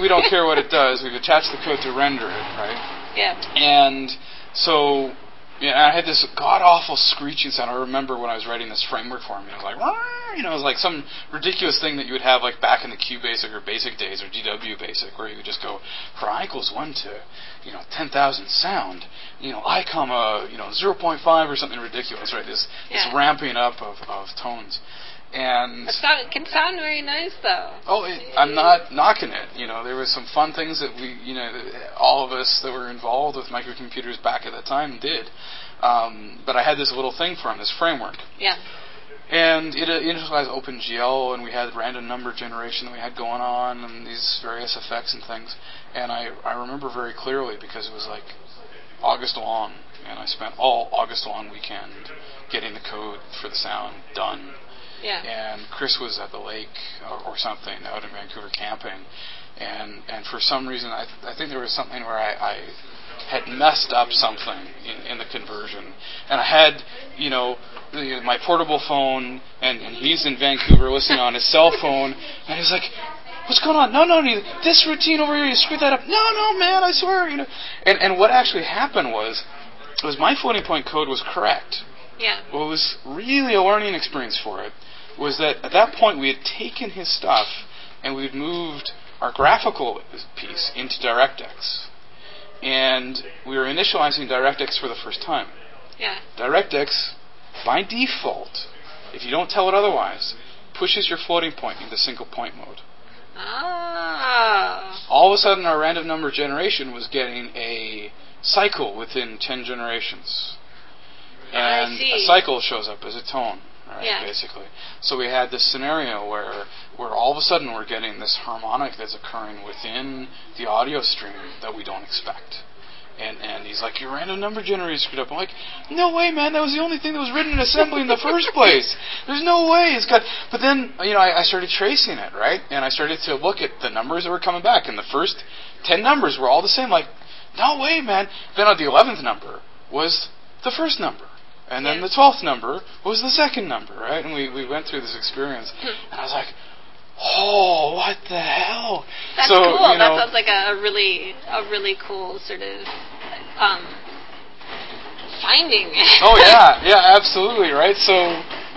We don't care what it does. We've attached the code to render it, right? yeah, And so, yeah, I had this god awful screeching sound. I remember when I was writing this framework for me. It was like, you know, it was like some ridiculous thing that you would have like back in the QBasic or Basic days or GW Basic, where you would just go for i equals one to, you know, ten thousand sound, you know, i comma, you know, zero point five or something ridiculous, right? This this ramping up of, of tones, and it, it can sound very nice though. Oh, it, I'm not knocking it. You know, there was some fun things that we, you know, all of us that were involved with microcomputers back at that time did. Um, but I had this little thing for him, this framework, Yeah, And it uh, initialized OpenGL, and we had random number generation that we had going on, and these various effects and things. And I, I remember very clearly because it was like August long, and I spent all August long weekend getting the code for the sound done. Yeah. And Chris was at the lake or, or something out in Vancouver camping, and and for some reason I I think there was something where I, I had messed up something in, in the conversion, and I had you know the, my portable phone, and, and he's in Vancouver listening on his cell phone, and he's like, "What's going on? No, no, no, this routine over here, you screwed that up. No, no, man, I swear, you know." And and what actually happened was, was my floating point code was correct. Yeah. Well, it was really a learning experience for it was that at that point we had taken his stuff and we'd moved our graphical piece into DirectX. And we were initializing DirectX for the first time. Yeah. DirectX, by default, if you don't tell it otherwise, pushes your floating point into single point mode. Ah. All of a sudden, our random number generation was getting a cycle within 10 generations. And a cycle shows up as a tone, right, Yeah. basically. So we had this scenario where, where all of a sudden we're getting this harmonic that's occurring within the audio stream that we don't expect. And, and he's like, your random number generator screwed up. I'm like, no way, man. That was the only thing that was written in assembly in the first place. There's no way. It's got. But then, you know, I, I started tracing it, right? And I started to look at the numbers that were coming back, and the first ten numbers were all the same. Like, no way, man. Then on the eleventh number was the first number. And then the twelfth number was the second number, right? And we, we went through this experience, and I was like, "Oh, what the hell?" That's so, cool. You know, that sounds like a, a really a really cool sort of um finding. oh yeah, <laughs> yeah, absolutely, right? So,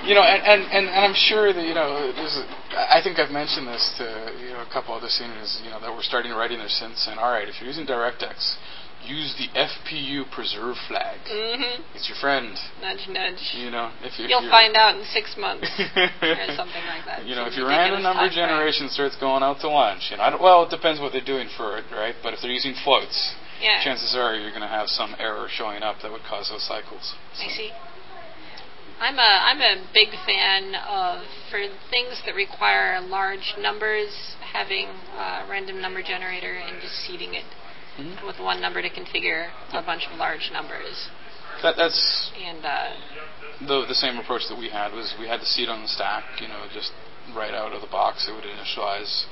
you know, and, and, and, and I'm sure that you know, I think I've mentioned this to you know a couple other sceners, you know, that we're starting writing their synths, and all right, if you're using DirectX, use the FPU preserve flag. mhm. It's your friend, Nudge, nudge. you know. If, if You'll find out in six months or <laughs> something like that. You know, Some if your random number frame. generation starts going out to lunch, don't, well, it depends what they're doing for it, right? But if they're using floats, Yeah. chances are you're going to have some error showing up that would cause those cycles. I see. I'm a I'm a big fan of for things that require large numbers having a random number generator and just seeding it Mhm. with one number to configure a bunch of large numbers. That, that's And uh, the the same approach that we had was we had the seed on the stack, you know, just right out of the box. It would initialize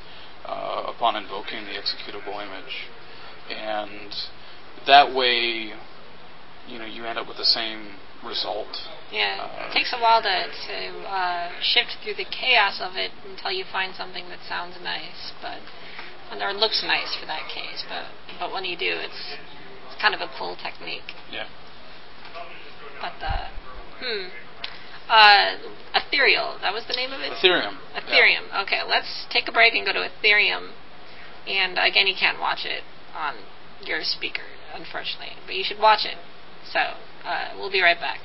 uh, upon invoking the executable image, and that way, you know, you end up with the same result. yeah, Uh, it takes a while to to uh, shift through the chaos of it until you find something that sounds nice, but or looks nice for that case. But but when you do, it's it's kind of a cool technique. Yeah. But uh, hmm. Uh, Ethereal. That was the name of it. Ethereum. yeah. Ethereum. Okay, let's take a break and go to Ethereum. And again, you can't watch it on your speaker, unfortunately, but you should watch it. So uh, we'll be right back.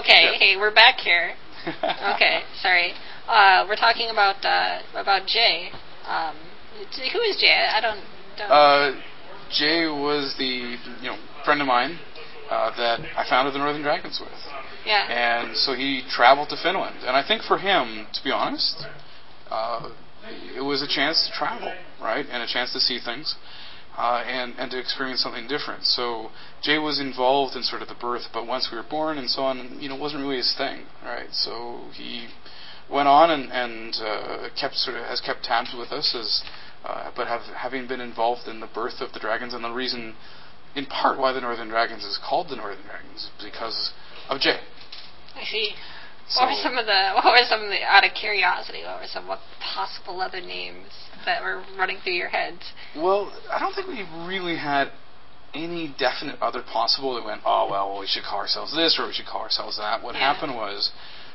Okay, hey, we're back here. <laughs> okay, sorry. Uh, we're talking about uh, about Jay. Um, who is Jay? I don't. don't Uh, Jay was the you know friend of mine uh, that I founded the Northern Dragons with, yeah. and so he traveled to Finland. And I think for him, to be honest, uh, it was a chance to travel, right, and a chance to see things. Uh, and and to experience something different. So Jay was involved in sort of the birth, but once we were born and so on, you know, it wasn't really his thing, right? So he went on and and uh, kept sort of has kept tabs with us as, uh, but have having been involved in the birth of the dragons and the reason, in part, why the Northern Dragons is called the Northern Dragons because of Jay. I see. So, what were some of the? What were some of the? Out of curiosity, what were some what possible other names that were running through your heads? well, I don't think we really had any definite other possible that went, oh well, we should call ourselves this or we should call ourselves that. What Yeah. happened was,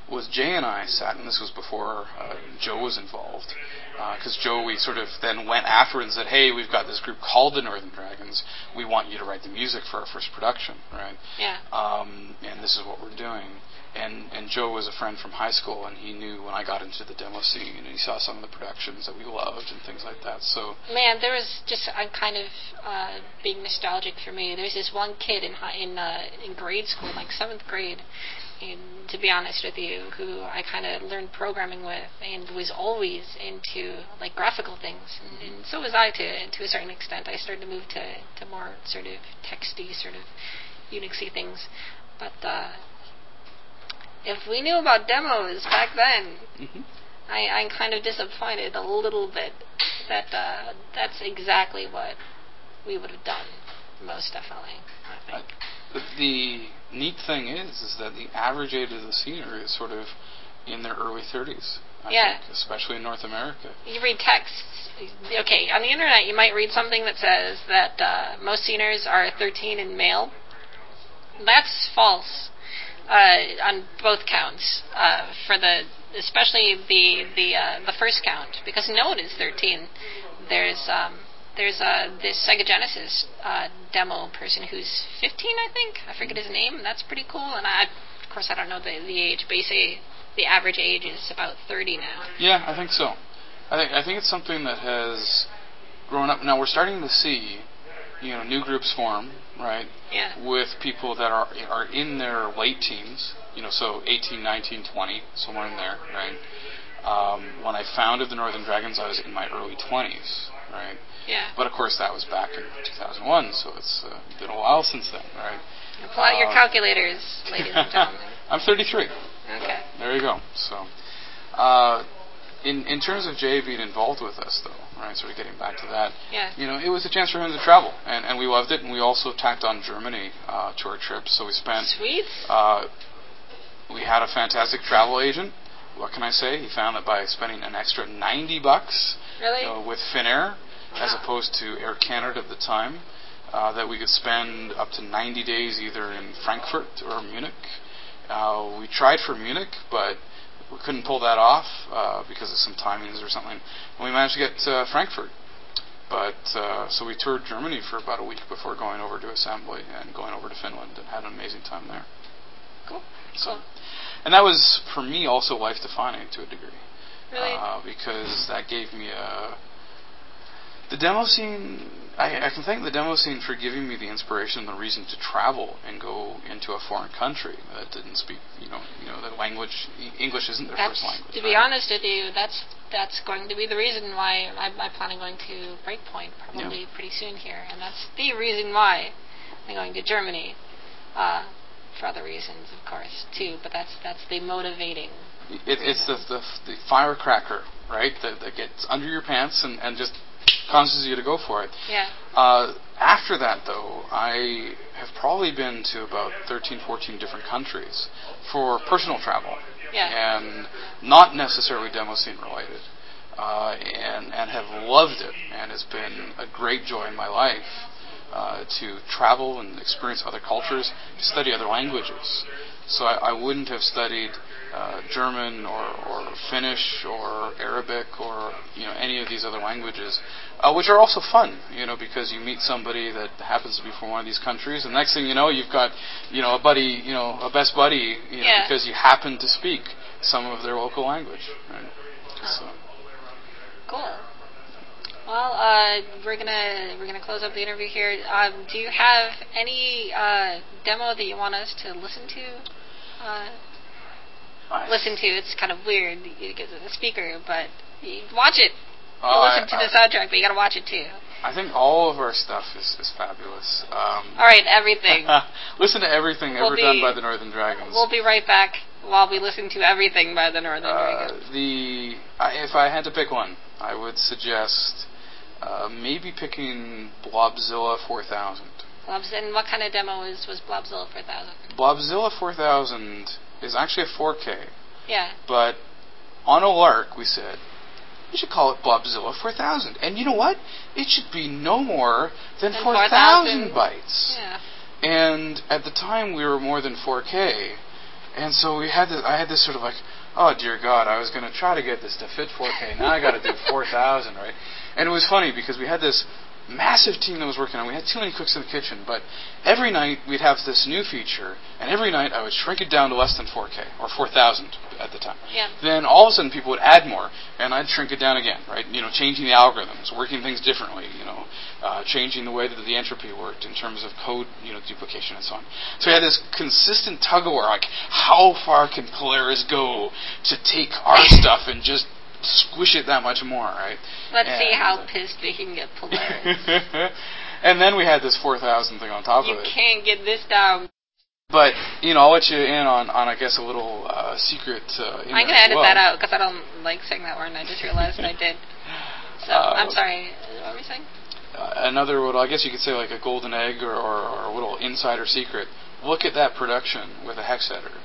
was Jay and I sat, and this was before uh, Joe was involved, because Joe we sort of then went after and said, hey, we've got this group called the Northern Dragons. We want you to write the music for our first production, right? Yeah. um, and this is what we're doing. And and Joe was a friend from high school, and he knew when I got into the demo scene, and he saw some of the productions that we loved and things like that. So Man, there was just I'm kind of uh, being nostalgic for me. There's this one kid in high, in uh, in grade school, like seventh grade, and to be honest with you, who I kind of learned programming with, and was always into like graphical things, and, and so was I to to a certain extent. I started to move to to more sort of texty, sort of Unixy things, but. Uh, if we knew about demos back then, mhm. I, I'm kind of disappointed a little bit that uh, that's exactly what we would have done, most definitely. I think. the, the neat thing is, is that the average age of the scenery is sort of in their early 30s. I Yeah. think, especially in North America. You read texts. Okay, on the internet, you might read something that says that uh, most sceners are 13 and male. That's false uh, on both counts. Uh, for the especially the the uh, the first count because no one is 13. There's um, there's uh, this Sega uh, demo person who's 15, I think. I forget his name. That's pretty cool. And I, of course, I don't know the the age, but say the average age is about 30 now. Yeah, I think so. I think I think it's something that has grown up. Now we're starting to see, you know, new groups form, right? Yeah. with people that are are in their late teens, you know, so 18, 19, 20, somewhere in there, right? Um, when I founded the Northern Dragons, I was in my early 20s, right? Yeah. But of course, that was back in 2001, so it's uh, been a while since then, right? Pull out your Uh, calculators, ladies and gentlemen. <laughs> I'm 33. Okay. There you go. So, uh, in in terms of Jay being involved with us, though, right? Sort of getting back to that, Yeah. you know, it was a chance for him to travel, and, and we loved it. And we also tacked on Germany uh, to our trip, so we spent. Sweet. Uh, we had a fantastic travel agent. What can I say? He found that by spending an extra 90 bucks Really? you know, with Finnair, as opposed to Air Canada at the time, uh, that we could spend up to 90 days either in Frankfurt or Munich. Uh, we tried for Munich, but we couldn't pull that off uh, because of some timings or something. And we managed to get to Frankfurt. But uh, so we toured Germany for about a week before going over to assembly and going over to Finland and had an amazing time there. Cool. So, Cool. and that was for me also life defining to a degree Really? uh, because that gave me a. The demo scene, I, I can thank the demo scene for giving me the inspiration and the reason to travel and go into a foreign country that didn't speak, you know, you know, the language. English isn't their that's first language. to be right? honest with you, that's that's going to be the reason why I'm, I'm planning on going to Breakpoint probably pretty soon here, and that's the reason why I'm going to Germany. Uh, for other reasons, of course, too. But that's that's the motivating. It, it's the, the the firecracker, right? That, that gets under your pants and, and just causes you to go for it. Yeah. Uh, after that, though, I have probably been to about 13, 14 different countries for personal travel. Yeah. And not necessarily demo scene related. Uh, and, and have loved it, and it's been a great joy in my life uh, to travel and experience other cultures, to study other languages. So I, I wouldn't have studied uh, German or, or Finnish or Arabic or you know any of these other languages, uh, which are also fun, you know, because you meet somebody that happens to be from one of these countries, and next thing you know, you've got you know a buddy, you know, a best buddy, you know, Yeah. because you happen to speak some of their local language. Right? So. Cool. Well, uh, we're gonna we're gonna close up the interview here. Um, do you have any uh, demo that you want us to listen to? I- listen to. It's kind of weird because it's the speaker, but you watch it. You Oh, listen I- to the soundtrack, but you gotta watch it too. I think all of our stuff is, is fabulous. Um, All right, everything. <laughs> listen to everything We'll ever be- done by the Northern Dragons. we'll be right back while we listen to everything by the Northern Uh, Dragons. the I, if I had to pick one, I would suggest uh, maybe picking Blobzilla 4000. Blobs, and what kind of demo is was Blobzilla 4000? Blobzilla 4000 is actually a 4K, Yeah. but on a lark we said we should call it Blobzilla 4000. And you know what? It should be no more than Than 4,000 4,000. bytes. Yeah. And at the time, we were more than 4K, and so we had this. I had this sort of like, oh dear God, I was going to try to get this to fit 4K. Now I got to do <laughs> 4,000, right? And it was funny because we had this massive team that was working on. We had too many cooks in the kitchen, but every night we'd have this new feature, and every night I would shrink it down to less than 4K or 4,000 at the time. Yeah. Then all of a sudden people would add more, and I'd shrink it down again, right? You know, changing the algorithms, working things differently, you know, uh, changing the way that the entropy worked in terms of code, you know, duplication and so on. So we had this consistent tug of war, like how far can Polaris go to take our <laughs> stuff and just squish it that much more, right? Let's see how pissed we can get Polaris. <laughs> and then we had this 4,000 thing on top you of it. You can't get this down. But you know, I'll let you in on, on I guess a little uh, secret. Uh, I'm gonna edit well. that out because I don't like saying that word, and I just realized I did. So <laughs> Uh, I'm sorry. What were we saying? Uh, another, what I guess you could say, like a golden egg or, or, or a little insider secret. Look at that production with a hex editor.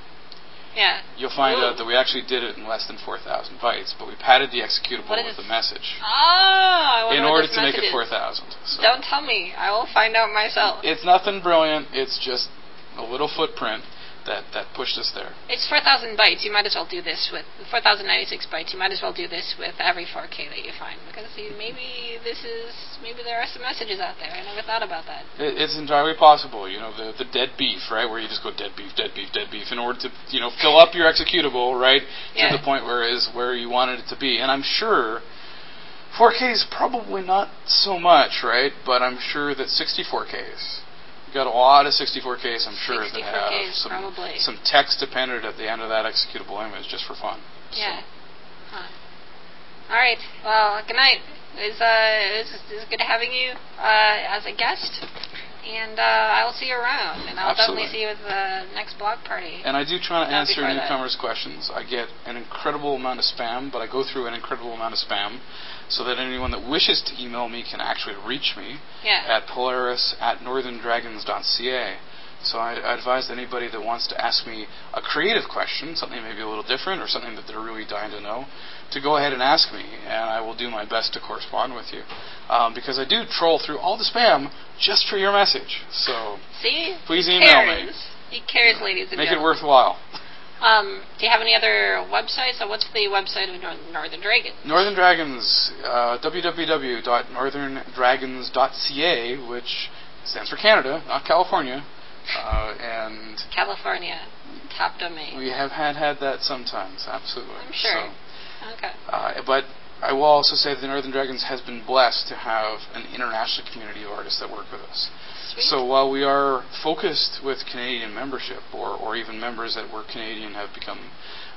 Yeah. You'll find Ooh. out that we actually did it in less than 4,000 bytes, but we padded the executable with the message Oh, in order to make it 4,000. So Don't tell me. I will find out myself. it's nothing brilliant. It's just a little footprint that, that pushed us there. It's 4,000 bytes. You might as well do this with 4,096 bytes. You might as well do this with every 4K that you find because see, maybe this is maybe there are some messages out there. I never thought about that. It, it's entirely possible, you know, the the dead beef, right, where you just go dead beef, dead beef, dead beef, in order to, you know, fill up your executable, right, Yeah. to the point where it is where you wanted it to be. And I'm sure 4K is probably not so much, right, but I'm sure that 64Ks. You got a lot of 64Ks, I'm sure, that 64Ks, have some probably. some text appended at the end of that executable image just for fun. Yeah. Huh. All right. Well, good night. It was, uh, it was, it was good having you uh, as a guest, and uh, I will see you around, and I'll definitely see you at the next Block Party. And I do try to Not answer before that. newcomers' questions. I get an incredible amount of spam, but I go through an incredible amount of spam so that anyone that wishes to email me can actually reach me Yeah. at polaris at northerndragons.ca. So I, I advise anybody that wants to ask me a creative question, something maybe a little different or something that they're really dying to know, to go ahead and ask me, and I will do my best to correspond with you. Um, because I do troll through all the spam just for your message. So See? Please he email me. cares. He cares, ladies and gentlemen. make it worthwhile. Um, do you have any other websites? So what's the website of Northern Dragons? Northern Dragons, uh, www.northerndragons.ca, which stands for Canada, not California. Uh, and California. Top domain. we have had had that sometimes, absolutely. I'm sure. So, Okay. uh, but I will also say that the Northern Dragons has been blessed to have an international community of artists that work with us. Sweet. So while we are focused with Canadian membership, or, or even members that were Canadian have become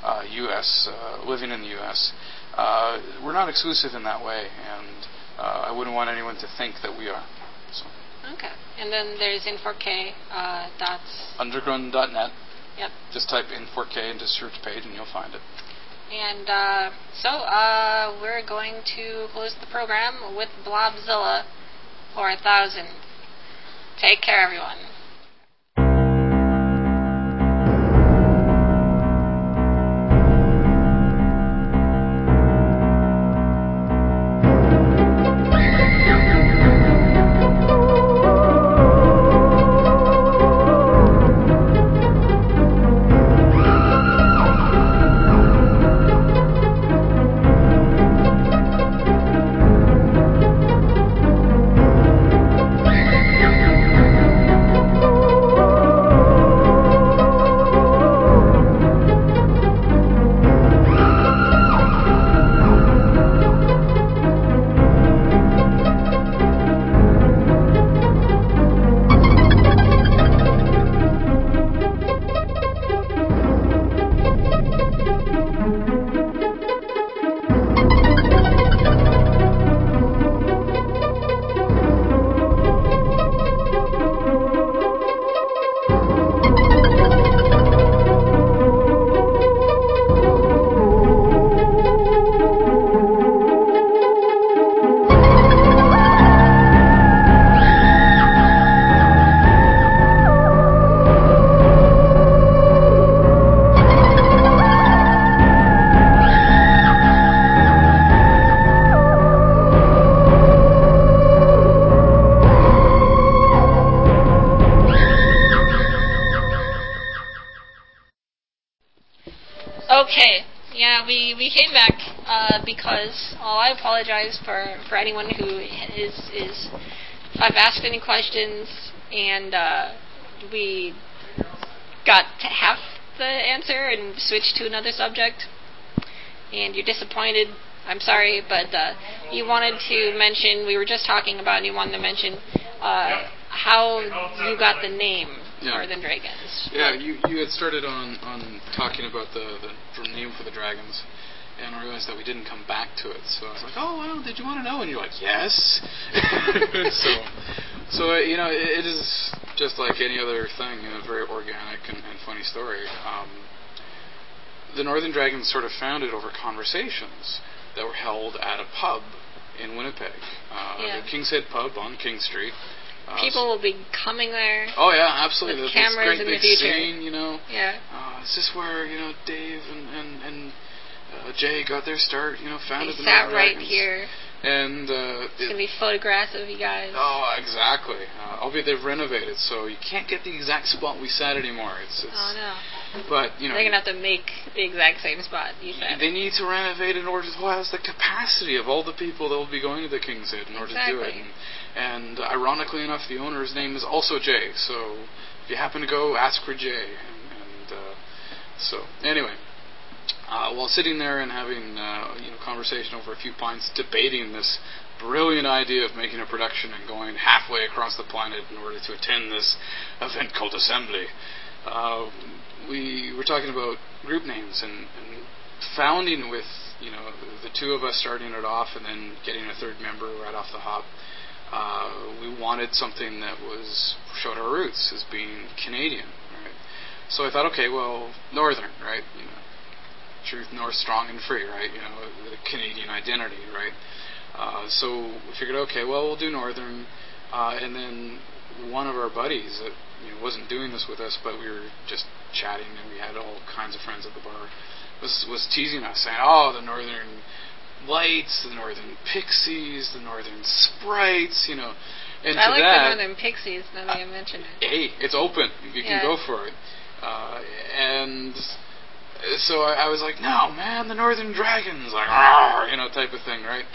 uh, U.S. Uh, living in the U.S., uh, we're not exclusive in that way, and uh, I wouldn't want anyone to think that we are. So okay. And then there's in4k uh, dots. underground.net. Yep. Just type in 4K into search page, and you'll find it. And uh, so uh, we're going to close the program with Blobzilla 4000. Take care, everyone. For, anyone who is is I've asked any questions and uh, we got half the answer and switched to another subject and you're disappointed. I'm sorry, but uh, you wanted to mention we were just talking about and you wanted to mention uh, how you got the name Yeah. Northern Dragons. Yeah, you you had started on on talking about the the name for the dragons, and I realized that we didn't come back to it. So I was like, oh well, did you want to know? And you're like, yes. <laughs> so so you know, it, it is just like any other thing, you know, very organic and, and funny story. Um, the Northern Dragons sort of founded over conversations that were held at a pub in Winnipeg, uh, Yeah. the King's Head Pub on King Street. Uh, People will be coming there. Oh yeah, absolutely. With This cameras great in the big future. scene, you know. Yeah. Uh, is this where you know Dave and and, and uh, Jay got their start? You know, They founded the sat right Dragons. here. And uh, It's it- gonna be photographs of you guys. oh, exactly. Uh, albeit they've renovated, so you can't get the exact spot we sat anymore. It's, it's Oh no. but you know They're gonna have to make the exact same spot you said. they need to renovate in order to house the capacity of all the people that will be going to the King's Head in order to do it. And, and ironically enough, the owner's name is also Jay. So if you happen to go, ask for Jay. And, and uh, so anyway, uh, while sitting there and having uh, you know conversation over a few pints, debating this brilliant idea of making a production and going halfway across the planet in order to attend this event called Assembly. Uh, we were talking about group names and, and founding with you know the two of us starting it off and then getting a third member right off the hop. Uh, we wanted something that was showed our roots as being Canadian, right? So I thought, okay, well, Northern, right? You know, truth, North, strong and free, right? You know, the Canadian identity, right? Uh, so we figured, okay, well, we'll do Northern, uh, and then one of our buddies that you know wasn't doing this with us, but we were just chatting, and we had all kinds of friends at the bar, was was teasing us, saying, "Oh, the Northern Lights, the Northern Pixies, the Northern Sprites," you know. And I like that, the Northern Pixies. Now that you mentioned it. hey, it's open. You can go for it. Uh, and so I, I was like, no, man, the Northern Dragons, like, "Arr," you know, type of thing, right?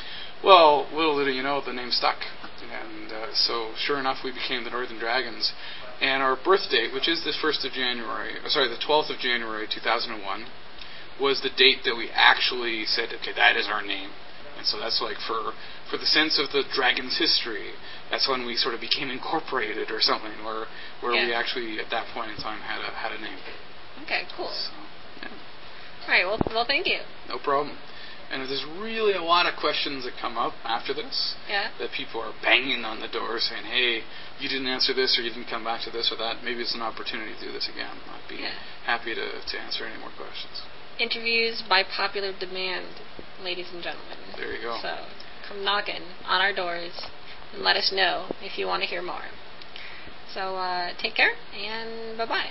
Well, little did you know, the name stuck. And uh, so, sure enough, we became the Northern Dragons. And our birth date, which is the 1st of January, uh, sorry, the 12th of January 2001, was the date that we actually said, okay, that is our name. And so that's like for for the sense of the dragon's history. That's when we sort of became incorporated or something, where where we actually at that point in time had a had a name. Okay, cool. So yeah, All right. Well, well, thank you. no problem. And if there's really a lot of questions that come up after this, Yeah. that people are banging on the door saying, "Hey, you didn't answer this, or you didn't come back to this or that," maybe it's an opportunity to do this again. I'd be Yeah. happy to, to answer any more questions. Interviews by popular demand, ladies and gentlemen. There you go. So come knocking on our doors and let us know if you want to hear more. So uh, take care and bye bye.